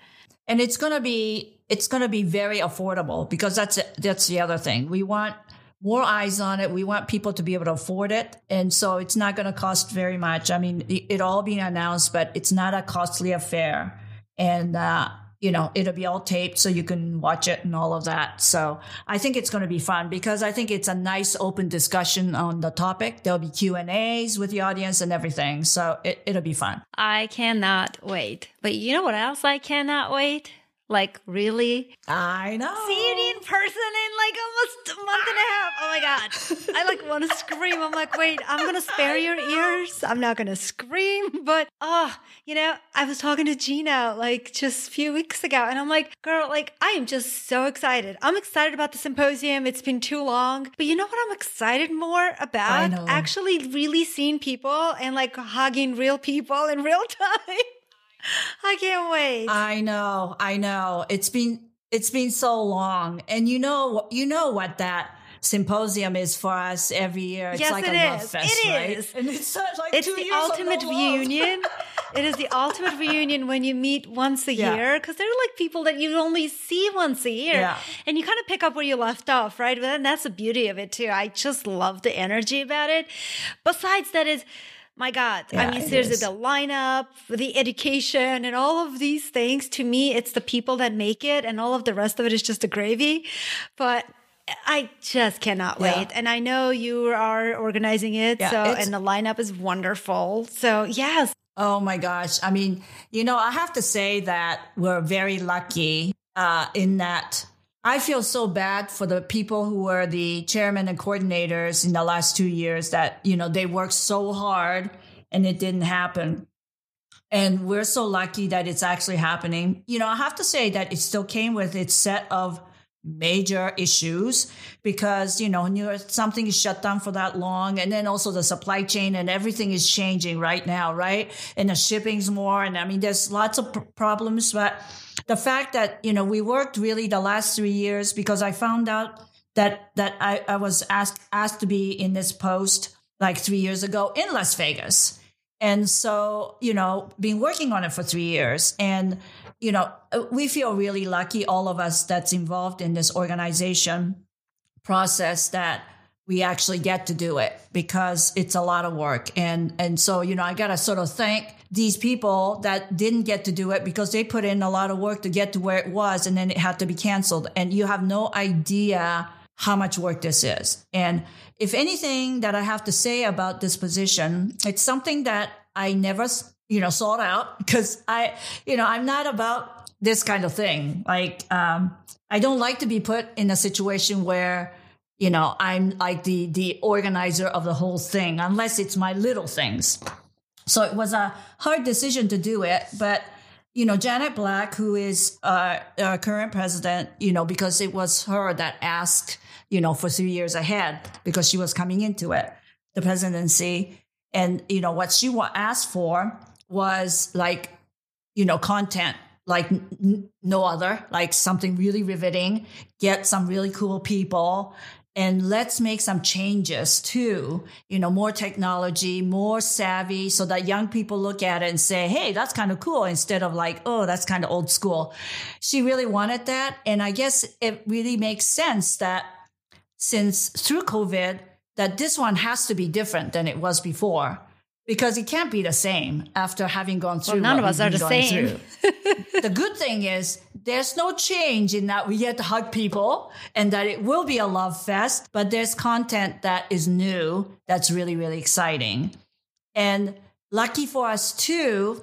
Speaker 3: And it's going to be it's going to be very affordable because that's that's the other thing. We want more eyes on it. We want people to be able to afford it, and so it's not going to cost very much. I mean, it, all being announced, but it's not a costly affair, and uh, you know it'll be all taped so you can watch it and all of that. So I think it's going to be fun because I think it's a nice open discussion on the topic. There'll be Q and A's with the audience and everything, so it, it'll be fun.
Speaker 2: I cannot wait. But you know what else I cannot wait? Like, really?
Speaker 3: I know.
Speaker 2: Seeing you in person in like almost a month and a half. Oh my God. I like want to scream. I'm like, wait, I'm going [laughs] to spare your ears. I'm not going to scream. But, oh, you know, I was talking to Gina like just a few weeks ago and I'm like, girl, like, I am just so excited. I'm excited about the symposium. It's been too long. But you know what I'm excited more about? Actually, really seeing people and like hugging real people in real [laughs] time. [laughs] I can't wait.
Speaker 3: I know. I know. It's been it's been so long. And you know you know what that symposium is for us every year. It's
Speaker 2: yes,
Speaker 3: like
Speaker 2: it
Speaker 3: a
Speaker 2: is.
Speaker 3: love fest,
Speaker 2: it
Speaker 3: right?
Speaker 2: Is.
Speaker 3: And it's like
Speaker 2: it's the ultimate reunion. [laughs] it is the ultimate reunion when you meet once a yeah. year because they're like people that you only see once a year, yeah. and you kind of pick up where you left off, right? And that's the beauty of it too. I just love the energy about it. Besides that is my God. Yeah, I mean, seriously, the lineup, the education, and all of these things, to me, it's the people that make it, and all of the rest of it is just a gravy. But I just cannot wait. Yeah. And I know you are organizing it. Yeah, so, and the lineup is wonderful. So, yes.
Speaker 3: Oh my gosh. I mean, you know, I have to say that we're very lucky uh, in that I feel so bad for the people who were the chairman and coordinators in the last two years that, you know, they worked so hard and it didn't happen. And we're so lucky that it's actually happening. You know, I have to say that it still came with its set of major issues because, you know, something is shut down for that long. And then also the supply chain and everything is changing right now, right? And the shipping's more. And I mean, there's lots of pr- problems, but the fact that you know we worked really the last three years because I found out that that I, I was asked asked to be in this post like three years ago in Las Vegas. And so, you know, been working on it for three years. And, you know, we feel really lucky, all of us that's involved in this organization process, that we actually get to do it because it's a lot of work. And and so, you know, I gotta sort of thank these people that didn't get to do it because they put in a lot of work to get to where it was and then it had to be canceled. And you have no idea how much work this is. And if anything that I have to say about this position, it's something that I never, you know, sought out because I, you know, I'm not about this kind of thing. Like, um, I don't like to be put in a situation where, you know, I'm like the, the organizer of the whole thing, unless it's my little things. So it was a hard decision to do it, but you know, Janet Black, who is uh, our current president, you know, because it was her that asked, you know, for three years ahead because she was coming into it, the presidency. And, you know, what she asked for was like, you know, content like n- no other, like something really riveting, get some really cool people, and let's make some changes too you know more technology more savvy so that young people look at it and say hey that's kind of cool instead of like oh that's kind of old school. She really wanted that and i guess it really makes sense that since through covid that this one has to be different than it was before because it can't be the same after having gone through.
Speaker 2: Well, none of us are the same.
Speaker 3: the good thing is there's no change in that we get to hug people and that it will be a love fest, but there's content that is new that's really, really exciting. And lucky for us too,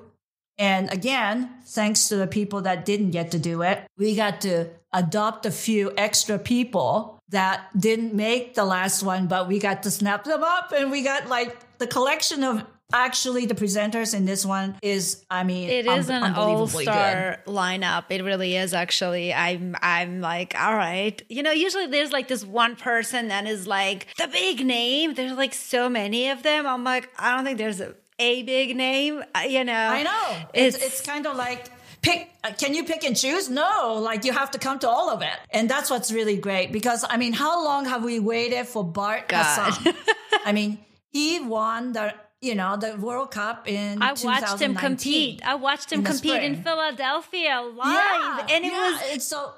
Speaker 3: and again, thanks to the people that didn't get to do it, we got to adopt a few extra people that didn't make the last one, but we got to snap them up and we got like the collection of actually the presenters in this one is i mean
Speaker 2: It is
Speaker 3: un-
Speaker 2: an all-star lineup. It really is actually. I'm I'm like, all right. You know, usually there's like this one person that is like the big name. There's like so many of them. I'm like, I don't think there's a, a big name. uh, You know.
Speaker 3: I know. It's,
Speaker 2: It's-
Speaker 3: it's kind of like pick. uh, Can you pick and choose? No, like you have to come to all of it, and that's what's really great. Because I mean, how long have we waited for Bart
Speaker 2: God.
Speaker 3: Hassam? [laughs] I mean, he won the you know the World Cup in.
Speaker 2: I watched him compete. I watched him
Speaker 3: in
Speaker 2: compete in. Philadelphia live,
Speaker 3: Yeah,
Speaker 2: and it
Speaker 3: yeah,
Speaker 2: was
Speaker 3: it's so.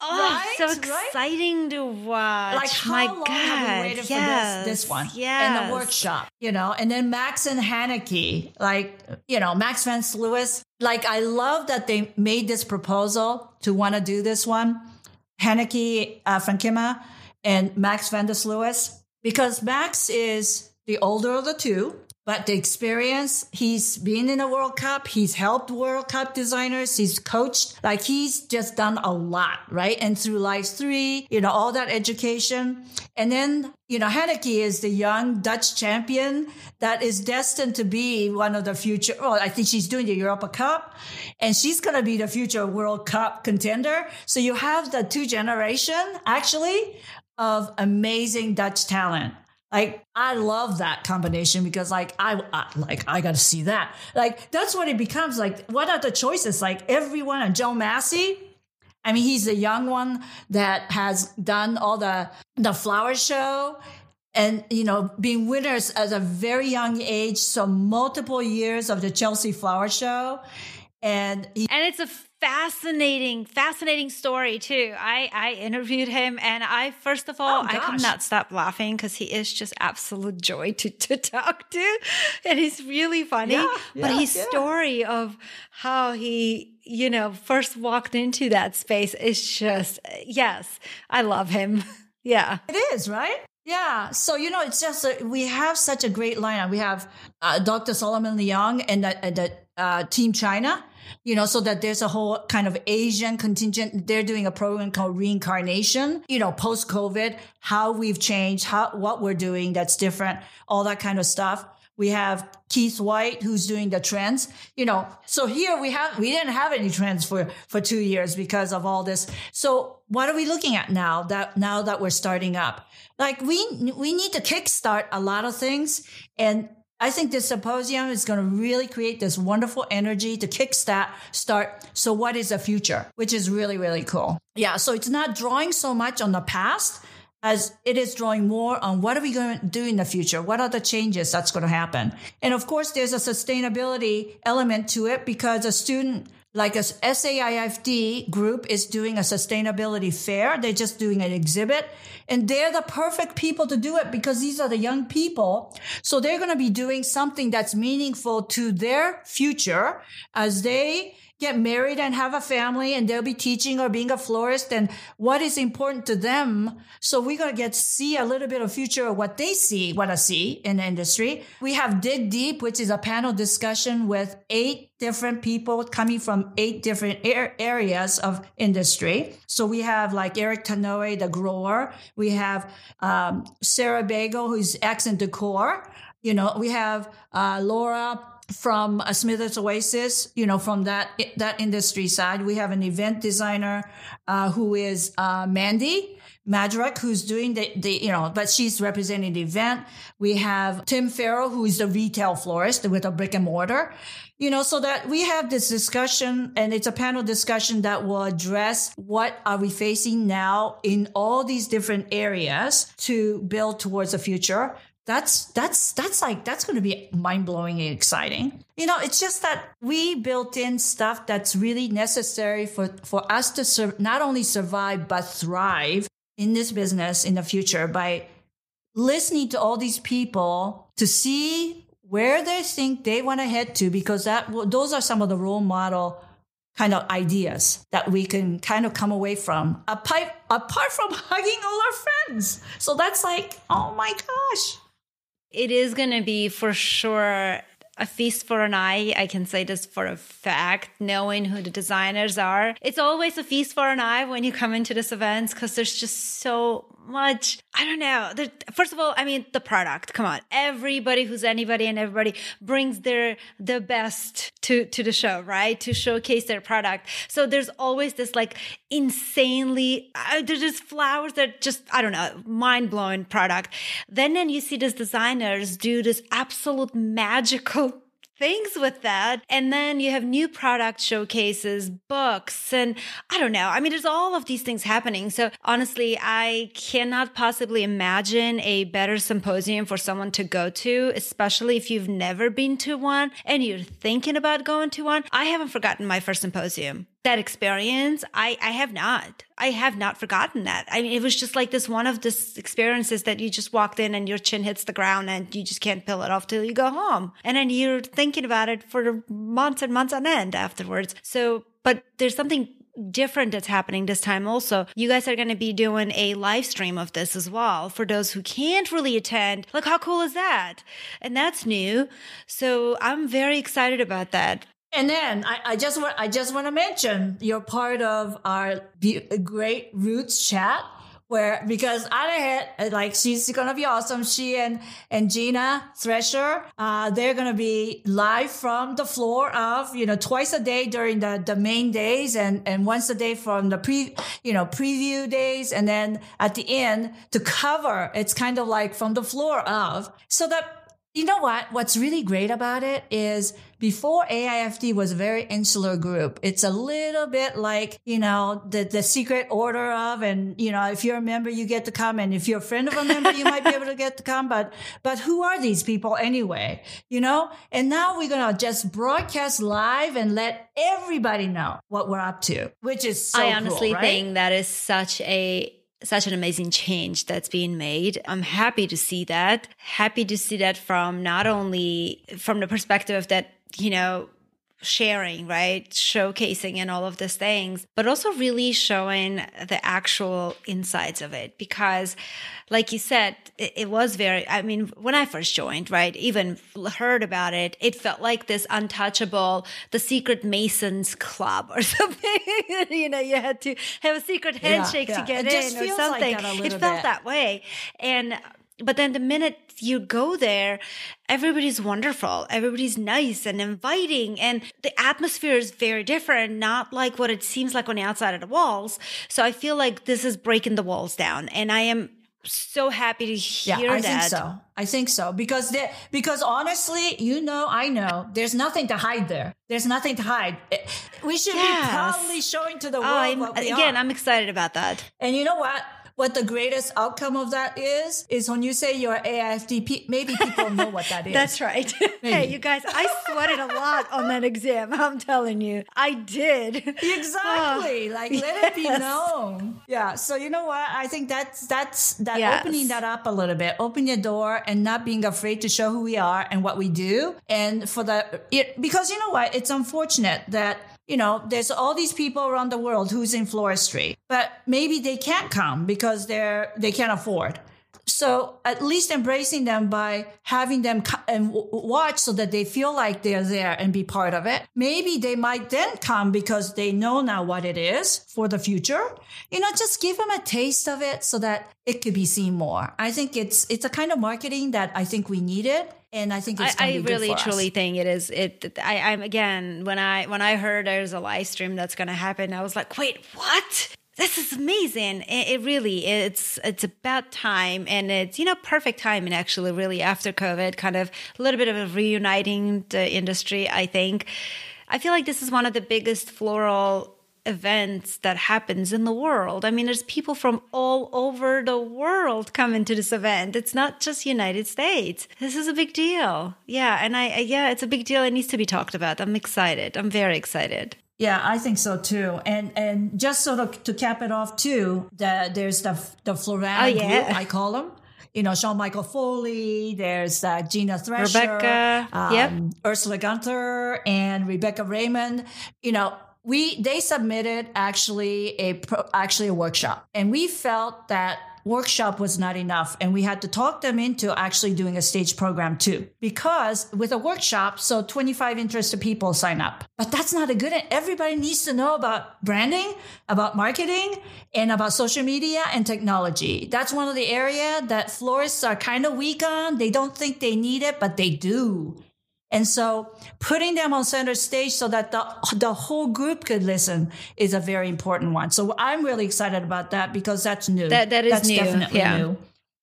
Speaker 2: oh
Speaker 3: right,
Speaker 2: so
Speaker 3: right?
Speaker 2: exciting to watch.
Speaker 3: Like how
Speaker 2: My
Speaker 3: long
Speaker 2: God,
Speaker 3: have we waited
Speaker 2: yes,
Speaker 3: for this, this one
Speaker 2: yes.
Speaker 3: in the workshop? You know, and then Max and Hanneke, like you know, Max van de Sluis. Like I love that they made this proposal to want to do this one, Hanneke uh, Frankema and Max van de Sluis, because Max is the older of the two. But the experience, he's been in a World Cup, he's helped World Cup designers, he's coached, like he's just done a lot, right? And through Life 3, you know, all that education. And then, you know, Hanneke is the young Dutch champion that is destined to be one of the future, well, I think she's doing the Europa Cup and she's going to be the future World Cup contender. So you have the two generation actually of amazing Dutch talent. Like I love that combination because like I, I like I got to see that. Like that's what it becomes. Like what are the choices? Like everyone and Joe Massie. I mean, he's the young one that has done all the the flower show and you know being winners at a very young age. So multiple years of the Chelsea Flower Show, and he
Speaker 2: and it's a fascinating fascinating story too i i interviewed him and i first of all
Speaker 3: Oh,
Speaker 2: i could not stop laughing because he is just absolute joy to to talk to [laughs] and he's really funny
Speaker 3: Yeah,
Speaker 2: but
Speaker 3: yeah,
Speaker 2: his
Speaker 3: yeah.
Speaker 2: story of how he you know first walked into that space is just yes i love him [laughs] yeah
Speaker 3: It is, right? Yeah. So, you know, it's just, uh, we have such a great lineup. We have uh, Dr. Solomon Leong and the, the uh, Team China, you know, so that there's a whole kind of Asian contingent. They're doing a program called Reincarnation, you know, post COVID, how we've changed, how, what we're doing that's different, all that kind of stuff. We have Keith White, who's doing the trends, you know. So here we have, we didn't have any trends for, for two years because of all this. So what are we looking at now that, now that we're starting up? Like we, we need to kickstart a lot of things. And I think this symposium is going to really create this wonderful energy to kickstart start. So what is the future? Which is really, really cool. Yeah. So it's not drawing so much on the past as it is drawing more on what are we going to do in the future? What are the changes that's going to happen? And of course, there's a sustainability element to it because a student like a SAIFD group is doing a sustainability fair. They're just doing an exhibit and they're the perfect people to do it because these are the young people. So they're going to be doing something that's meaningful to their future as they get married and have a family and they'll be teaching or being a florist and what is important to them. So we're going to get see a little bit of future of what they see, what I see in the industry. We have Dig Deep, which is a panel discussion with eight different people coming from eight different ar- areas of industry. So we have like Eric Tanouye, the grower. We have um, Sarah Bagel, who's accent decor. You know, we have uh, Laura from a Smithers Oasis, you know, from that that industry side. We have an event designer uh, who is uh, Mandy Majerik, who's doing the, the, you know, but she's representing the event. We have Tim Farrell, who is the retail florist with a brick and mortar, you know, so that we have this discussion and it's a panel discussion that will address what are we facing now in all these different areas to build towards the future that's that's that's like that's going to be mind-blowing and exciting you know it's just that we built in stuff that's really necessary for for us to sur- not only survive but thrive in this business in the future by listening to all these people to see where they think they want to head to because that those are some of the role model kind of ideas that we can kind of come away from apart, apart from [laughs] hugging all our friends. So that's like, oh my gosh.
Speaker 2: It is going to be for sure a feast for an eye. I can say this for a fact, knowing who the designers are. It's always a feast for an eye when you come into this event because there's just so much. I don't know. first of all, I mean, the product. Come on. Everybody who's anybody and everybody brings their, the best to, to the show, right? To showcase their product. So there's always this like insanely, uh, there's just flowers that just, I don't know, mind blowing product. Then, then you see these designers do this absolute magical things with that. And then you have new product showcases, books, and I don't know. I mean, there's all of these things happening. So honestly, I cannot possibly imagine a better symposium for someone to go to, especially if you've never been to one and you're thinking about going to one. I haven't forgotten my first symposium that experience i i have not i have not forgotten that i mean it was just like this one of this experiences that you just walked in and your chin hits the ground and you just can't peel it off till you go home and then you're thinking about it for months and months on end afterwards so but there's something different that's happening this time also. You guys are going to be doing a live stream of this as well for those who can't really attend. Like, how cool is that? And that's new. So I'm very excited about that.
Speaker 3: And then I, I just want I just want to mention you're part of our great roots chat where because Anahit like she's gonna be awesome. She and and Gina Thrasher, uh, they're gonna be live from the floor of you know twice a day during the the main days and and once a day from the pre you know preview days and then at the end to cover. It's kind of like from the floor of so that you know what? What's really great about it is before AIFD was a very insular group. It's a little bit like, you know, the, the secret order of, and, you know, if you're a member, you get to come. And if you're a friend of a member, you might be able to get to come. But, but who are these people anyway? You know? And now we're going to just broadcast live and let everybody know what we're up to, which is so
Speaker 2: I honestly
Speaker 3: cool, right?
Speaker 2: think that is such a such an amazing change that's being made. I'm happy to see that. Happy to see that from not only from the perspective of that, you know, sharing, right? Showcasing and all of these things, but also really showing the actual insides of it. Because, like you said, it, it, was very, I mean, when I first joined, right, even heard about it, it felt like this untouchable, the secret Masons club or [laughs] something. you know, you had to have a secret handshake yeah, yeah. to get in or something. Like it felt
Speaker 3: bit.
Speaker 2: that way. And but then the minute you go there, everybody's wonderful. Everybody's nice and inviting. And the atmosphere is very different, not like what it seems like on the outside of the walls. So I feel like this is breaking the walls down. And I am so happy to hear
Speaker 3: yeah, I
Speaker 2: that.
Speaker 3: think so. I think so because there, because honestly, you know, I know there's nothing to hide there. There's nothing to hide. Eh, we should yes. be proudly showing to the oh, world. Oh,
Speaker 2: again,
Speaker 3: are.
Speaker 2: I'm excited about that.
Speaker 3: And you know what? What the greatest outcome of that is, is when you say you're AIFD, maybe people know what that [laughs] is.
Speaker 2: That's right. [laughs] hey, you guys, I sweated a lot on that exam. I'm telling you, I did. [laughs]
Speaker 3: Exactly. Oh, like let yes. it be known. Yeah. So you know what? I think that's that's that yes. opening that up a little bit, open your door and not being afraid to show who we are and what we do. And for the it, because you know what? It's unfortunate that you know, there's all these people around the world who's in floristry, but maybe they can't come because they're they can't afford. So at least embracing them by having them come and watch so that they feel like they're there and be part of it. Maybe they might then come because they know now what it is for the future. You know, just give them a taste of it so that it could be seen more. I think it's it's a kind of marketing that I think we needed and I think it's I, I
Speaker 2: really truly
Speaker 3: us.
Speaker 2: think it is. It. I, I'm again when I when I heard there's a live stream that's going to happen, I was like, wait, what? This is amazing. It, it, really it's it's about time, and it's you know perfect timing actually. Really after COVID, kind of a little bit of a reuniting the industry. I think. I feel like this is one of the biggest floral events that happens in the world. I mean, there's people from all over the world coming to this event. It's not just United States. This is a big deal. Yeah, and I, I yeah, it's a big deal. It needs to be talked about. I'm excited. I'm very excited.
Speaker 3: Yeah, I think so too. And and just sort of to cap it off too, the, there's the the Florana oh, yeah. group I call them you know, Sean Michael Foley, there's uh, Gina Thrasher,
Speaker 2: Rebecca, um, yep.
Speaker 3: Ursula Gunther, and Rebecca Raymond. You know, we they submitted actually a actually a workshop, and we felt that workshop was not enough and we had to talk them into actually doing a stage program too. Because with a workshop so 25 interested people sign up. But that's not a good everybody needs to know about branding about marketing and about social media and technology. That's one of the area that florists are kind of weak on. They don't think they need it but they do and so putting them on center stage so that the, the whole group could listen is a very important one. So I'm really excited about that because that's new.
Speaker 2: That, that is
Speaker 3: that's
Speaker 2: new.
Speaker 3: definitely
Speaker 2: yeah.
Speaker 3: new.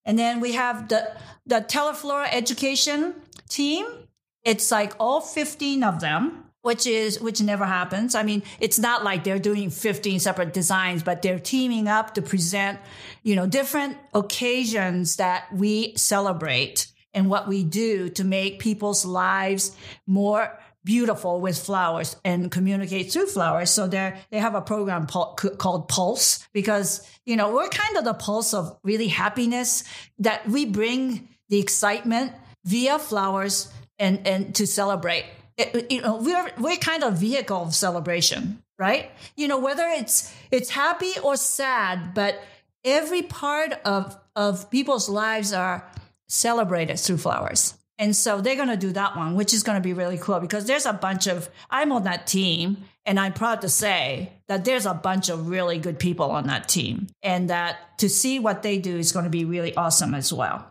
Speaker 3: And then we have the, the Teleflora education team. It's like all 15 of them which is which never happens. I mean, it's not like they're doing 15 separate designs, but they're teaming up to present, you know, different occasions that we celebrate and what we do to make people's lives more beautiful with flowers and communicate through flowers. So they they have a program called Pulse because you know we're kind of the pulse of really happiness that we bring the excitement via flowers and and to celebrate. It, you know we're we're kind of vehicle of celebration, right? You know whether it's it's happy or sad, but every part of of people's lives are celebrated through flowers. And so they're going to do that one, which is going to be really cool because there's a bunch of, I'm on that team and I'm proud to say that there's a bunch of really good people on that team and that to see what they do is going to be really awesome as well.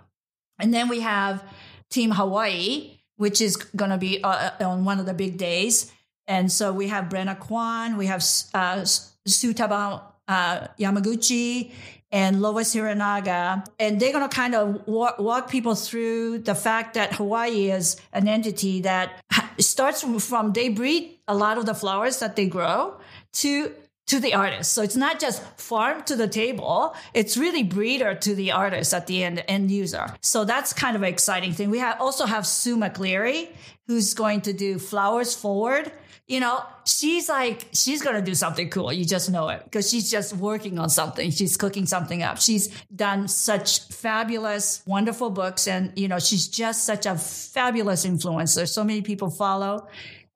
Speaker 3: And then we have Team Hawaii, which is going to be uh, uh, on one of the big days. And so we have Brenna Kwan, we have uh, Sutaba uh, Yamaguchi, and Lois Hiranaga. And they're going to kind of walk, walk, people through the fact that Hawaii is an entity that starts from, they breed a lot of the flowers that they grow to to the artist. So it's not just farm to the table. It's really breeder to the artist at the end, end user. So that's kind of an exciting thing. We have also have Sue McLeary, who's going to do flowers forward you know, she's like, she's going to do something cool. You just know it because she's just working on something. She's cooking something up. She's done such fabulous, wonderful books. And, you know, she's just such a fabulous influencer. So many people follow.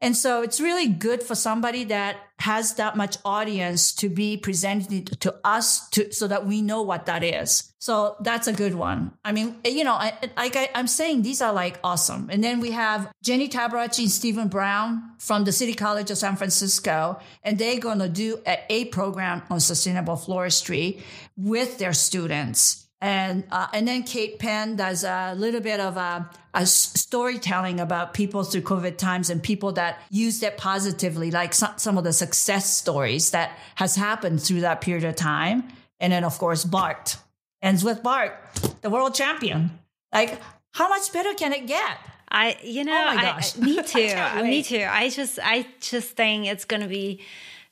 Speaker 3: And so it's really good for somebody that has that much audience to be presented to us to, so that we know what that is. So that's a good one. I mean, you know, I, like I, am saying, these are like awesome. And then we have Jenny Tabaracci and Stephen Brown from the City College of San Francisco, and they're going to do a, a program on sustainable floristry with their students and uh, and then Kate Penn does a little bit of a, a, storytelling about people through COVID times and people that used it positively, like some, some of the success stories that has happened through that period of time. And then of course Bart ends with Bart, the world champion. Like how much better can it get?
Speaker 2: I you know oh I, me [laughs] too me too. I just I just think it's gonna be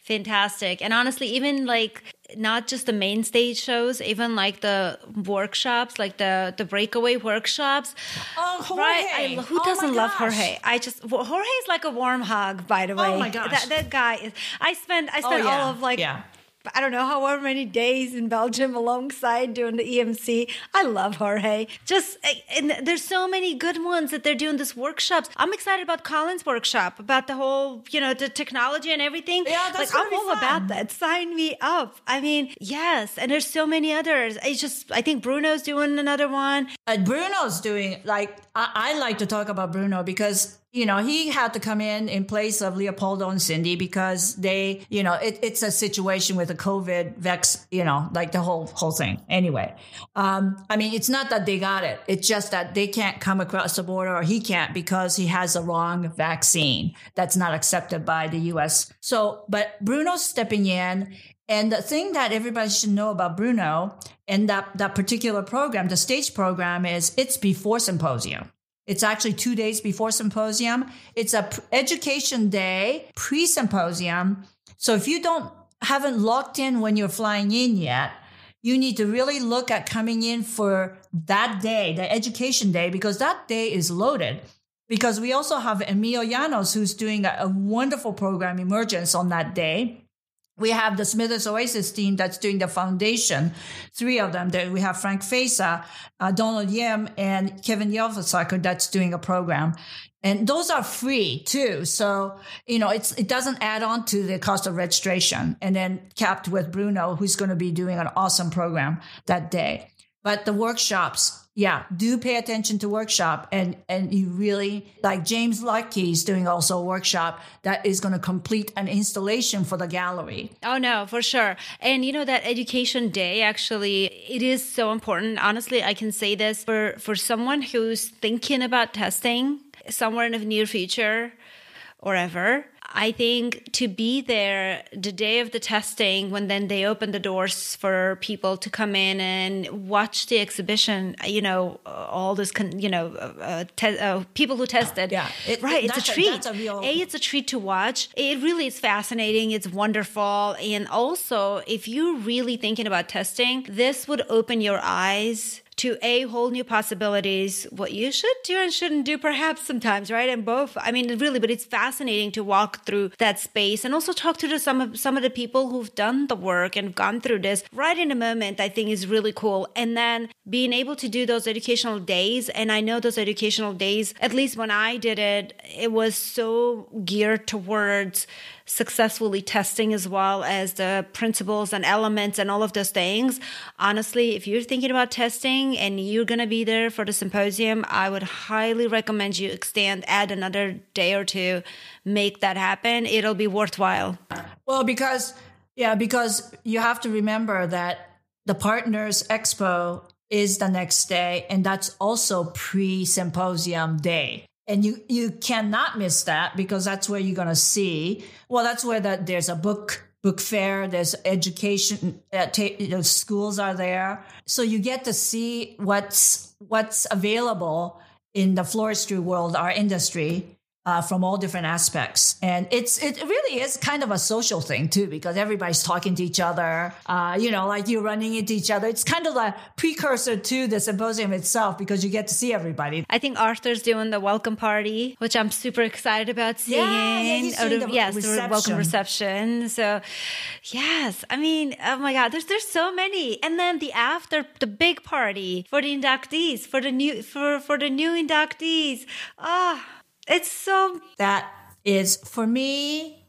Speaker 2: fantastic and honestly even like not just the main stage shows, even like the workshops, like the the breakaway workshops.
Speaker 3: Oh, Jorge! Right? I,
Speaker 2: who oh doesn't love Jorge? I just Jorge is like a warm hug. By the oh way,
Speaker 3: oh my gosh,
Speaker 2: that, that guy is. I spent I spent oh, yeah. all of like yeah. I don't know however many days in Belgium alongside doing the EMC. I love Jorge. Just eh, and there's so many good ones that they're doing this workshops. I'm excited about Colin's workshop about the whole you know the technology and everything.
Speaker 3: Yeah, that's
Speaker 2: like I'm all
Speaker 3: fun.
Speaker 2: about that. Sign me up. I mean, yes, and there's so many others. It's just I think Bruno's doing another one.
Speaker 3: And Bruno's doing like I, I like to talk about Bruno because you know, he had to come in in place of Leopoldo and Cindy because they, you know, it, it's a situation with the COVID vex, you know, like the whole whole thing. Anyway, um, I mean, it's not that they got it; it's just that they can't come across the border, or he can't because he has a wrong vaccine that's not accepted by the U.S. So, but Bruno's stepping in. And the thing that everybody should know about Bruno and that, that particular program, the stage program, is it's before symposium. It's actually two days before symposium. It's a education day pre symposium. So if you don't haven't locked in when you're flying in yet, you need to really look at coming in for that day, the education day, because that day is loaded. Because we also have Emil Janos, who's doing a, a wonderful program, Emergence, on that day. We have the Smithers Oasis team that's doing the foundation, three of them. There we have Frank Feysa, uh, Donald Yim, and Kevin Ylvisaker that's doing a program. And those are free too. So, you know, it's, it doesn't add on to the cost of registration and then capped with Bruno, who's going to be doing an awesome program that day. But the workshops, yeah, do pay attention to workshop and and you really like James Lucky is doing also a workshop that is going to complete an installation for the gallery.
Speaker 2: Oh no, for sure. And you know that education day actually it is so important. Honestly, I can say this for for someone who's thinking about testing somewhere in the near future or ever I think to be there the day of the testing, when then they open the doors for people to come in and watch the exhibition, you know, all this, con- you know, uh, te- uh, people who tested.
Speaker 3: Yeah,
Speaker 2: it, right. It's a treat.
Speaker 3: A, a, real...
Speaker 2: a, it's a treat to watch. It really is fascinating. It's wonderful. And also, if you're really thinking about testing, this would open your eyes to a whole new possibilities, what you should do and shouldn't do perhaps sometimes, right? And both, I mean, really, but it's fascinating to walk through that space and also talk to some of some of the people who've done the work and gone through this right in the moment, I think is really cool. And then being able to do those educational days. And I know those educational days, at least when I did it, it was so geared towards successfully testing as well as the principles and elements and all of those things. Honestly, if you're thinking about testing and you're going to be there for the symposium, I would highly recommend you extend, add another day or two, make that happen. It'll be worthwhile.
Speaker 3: Well, because, yeah, because you have to remember that the Partners Expo is the next day, and that's also pre symposium day and you you cannot miss that because that's where you're going to see well that's where that there's a book book fair there's education uh, ta- you know, schools are there. So you get to see what's what's available in the floristry world our industry uh, from all different aspects. And it's it really is kind of a social thing too, because everybody's talking to each other. Uh, you know, like you're running into each other. It's kind of a precursor to the symposium itself because you get to see everybody.
Speaker 2: I think Arthur's doing the welcome party, which I'm super excited about seeing.
Speaker 3: Yeah, yeah he's doing the yes, reception.
Speaker 2: the welcome reception. So, yes, I mean, oh my God, there's there's so many. And then the after the big party for the inductees, for the new for for the new inductees. Ah. Oh, it's so
Speaker 3: that is for me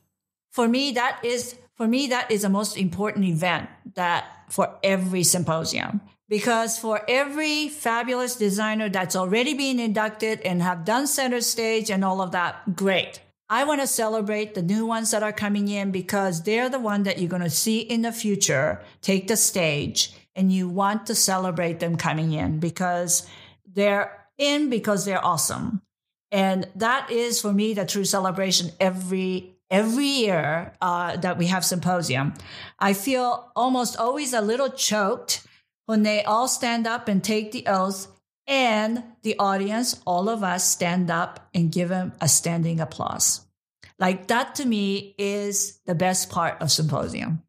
Speaker 3: for me that is for me that is the most important event that for every symposium. Because for every fabulous designer that's already been inducted and have done center stage and all of that great. I want to celebrate the new ones that are coming in because they're the one that you're going to see in the future take the stage and you want to celebrate them coming in because they're in because they're awesome and that is for me the true celebration every every year uh, that we have symposium. I feel almost always a little choked when they all stand up and take the oath and the audience, all of us stand up and give them a standing applause. Like that to me is the best part of symposium.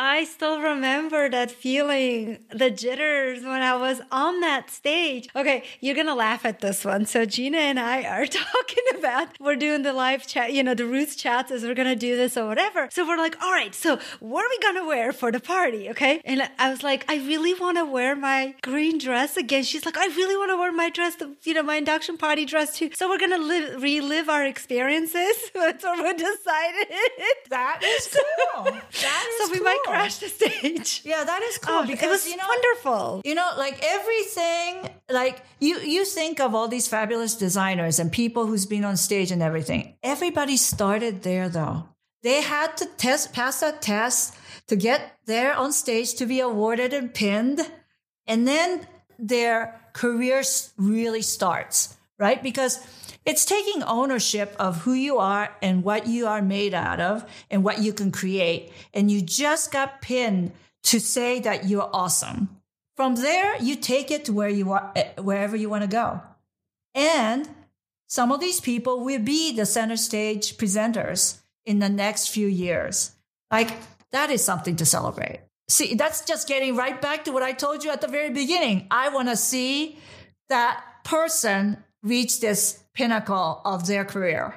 Speaker 2: I still remember that feeling, the jitters when I was on that stage. Okay, you're gonna laugh at this one. So Gina and I are [laughs] talking about we're doing the live chat, you know, the Ruth chats as we're gonna do this or whatever. So we're like, all right, so what are we gonna wear for the party? Okay. And I was like, I really wanna wear my green dress again. She's like, I really wanna wear my dress, you know, my induction party dress too. So we're gonna live, relive our experiences. [laughs] That's what we decided.
Speaker 3: That is cool. That [laughs] is
Speaker 2: so we
Speaker 3: cool.
Speaker 2: might crash the stage. [laughs]
Speaker 3: Yeah, that is cool
Speaker 2: oh, because it was
Speaker 3: you know,
Speaker 2: wonderful.
Speaker 3: You know, like everything, like you you think of all these fabulous designers and people who's been on stage and everything. Everybody started there though. They had to test pass that test to get there on stage to be awarded and pinned. And then their career really starts, right? Because it's taking ownership of who you are and what you are made out of and what you can create. And you just got pinned to say that you're awesome. From there, you take it to where you are, eh, wherever you want to go. And some of these people will be the center stage presenters in the next few years. Like that is something to celebrate. See, that's just getting right back to what I told you at the very beginning. I want to see that person reach this pinnacle of their career.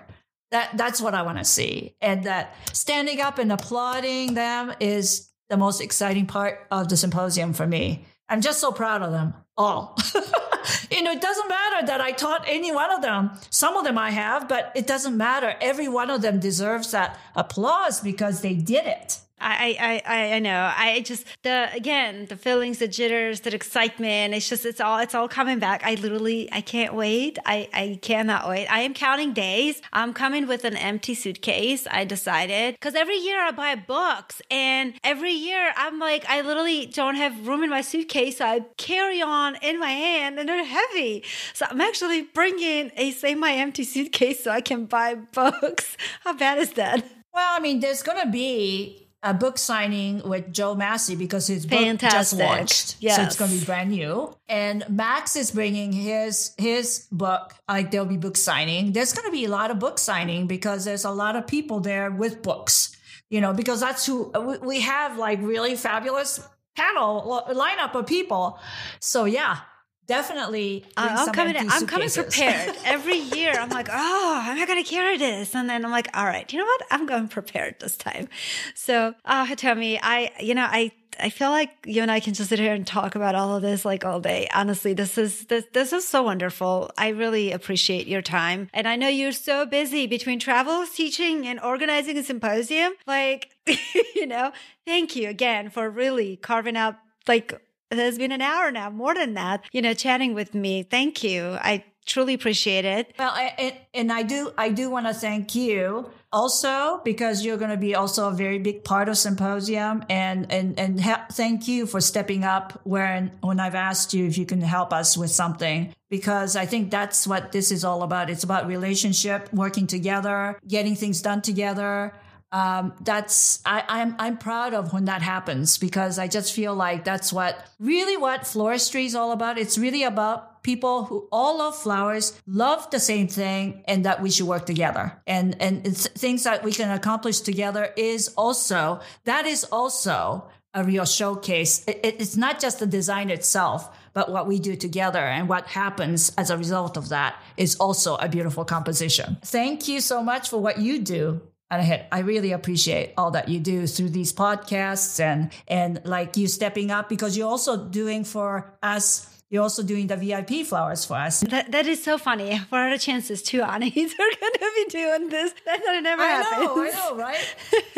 Speaker 3: That that's what I want to see. And that standing up and applauding them is the most exciting part of the symposium for me. I'm just so proud of them all. [laughs] you know, it doesn't matter that I taught any one of them. Some of them I have, but it doesn't matter. Every one of them deserves that applause because they did it.
Speaker 2: I, I, I know. I just the again the feelings, the jitters, the excitement. It's just it's all it's all coming back. I literally I can't wait. I I cannot wait. I am counting days. I'm coming with an empty suitcase. I decided because every year I buy books, and every year I'm like I literally don't have room in my suitcase. So I carry on in my hand, and they're heavy. So I'm actually bringing a semi empty suitcase so I can buy books. [laughs] How bad is that?
Speaker 3: Well, I mean, there's to be a book signing with Joe Massie because his book just launched. Yes. So it's going to be brand new. And Max is bringing his his book. Like there'll be book signing. There's going to be a lot of book signing because there's a lot of people there with books. You know, because that's who we have like really fabulous panel lineup of people. So yeah, definitely
Speaker 2: I'm coming I'm coming prepared [laughs] every year I'm like oh am I going to carry this and then I'm like all right you know what I'm going prepared this time so uh Tommy I you know I I feel like you and I can just sit here and talk about all of this like all day. Honestly, this is this this is so wonderful. I really appreciate your time. And I know you're so busy between travels, teaching, and organizing a symposium. Like, [laughs] you know, thank you again for really carving out like has been an hour now, more than that, you know, chatting with me. Thank you. I truly appreciate it.
Speaker 3: Well, I, and I do, I do want to thank you also because you're going to be also a very big part of symposium and and and ha- thank you for stepping up when when I've asked you if you can help us with something because I think that's what this is all about. It's about relationship, working together, getting things done together um, that's I, I'm I'm proud of when that happens because I just feel like that's what really what floristry is all about. It's really about people who all love flowers, love the same thing, and that we should work together. And and things that we can accomplish together is also that is also a real showcase. It, it's not just the design itself, but what we do together and what happens as a result of that is also a beautiful composition. Thank you so much for what you do and I, I really appreciate all that you do through these podcasts and and like you stepping up because you're also doing for us you're also doing the VIP flowers for us.
Speaker 2: That, that is so funny. [laughs] What are the chances two Anis [laughs] are going to be doing this? That, that never
Speaker 3: I
Speaker 2: happens.
Speaker 3: know, I [laughs] know, right?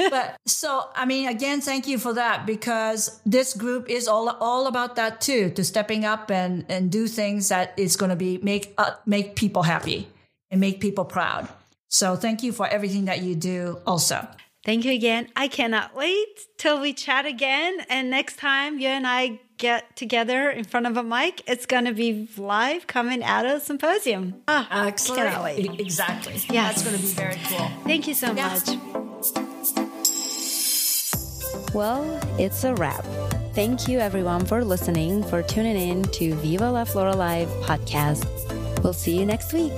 Speaker 3: but so, I mean, again, thank you for that because this group is all all about that too, to stepping up and and do things that is going to be make uh, make people happy and make people proud. So thank you for everything that you do also.
Speaker 2: Thank you again. I cannot wait till we chat again. And next time you and I get together in front of a mic, it's going to be live coming out of symposium.
Speaker 3: Ah, Excellent. Cannot wait. Exactly. Yeah. That's going to be very cool.
Speaker 2: Thank you so much.
Speaker 1: Well, it's a wrap. Thank you everyone for listening, for tuning in to Viva La Flora Live podcast. We'll see you next week.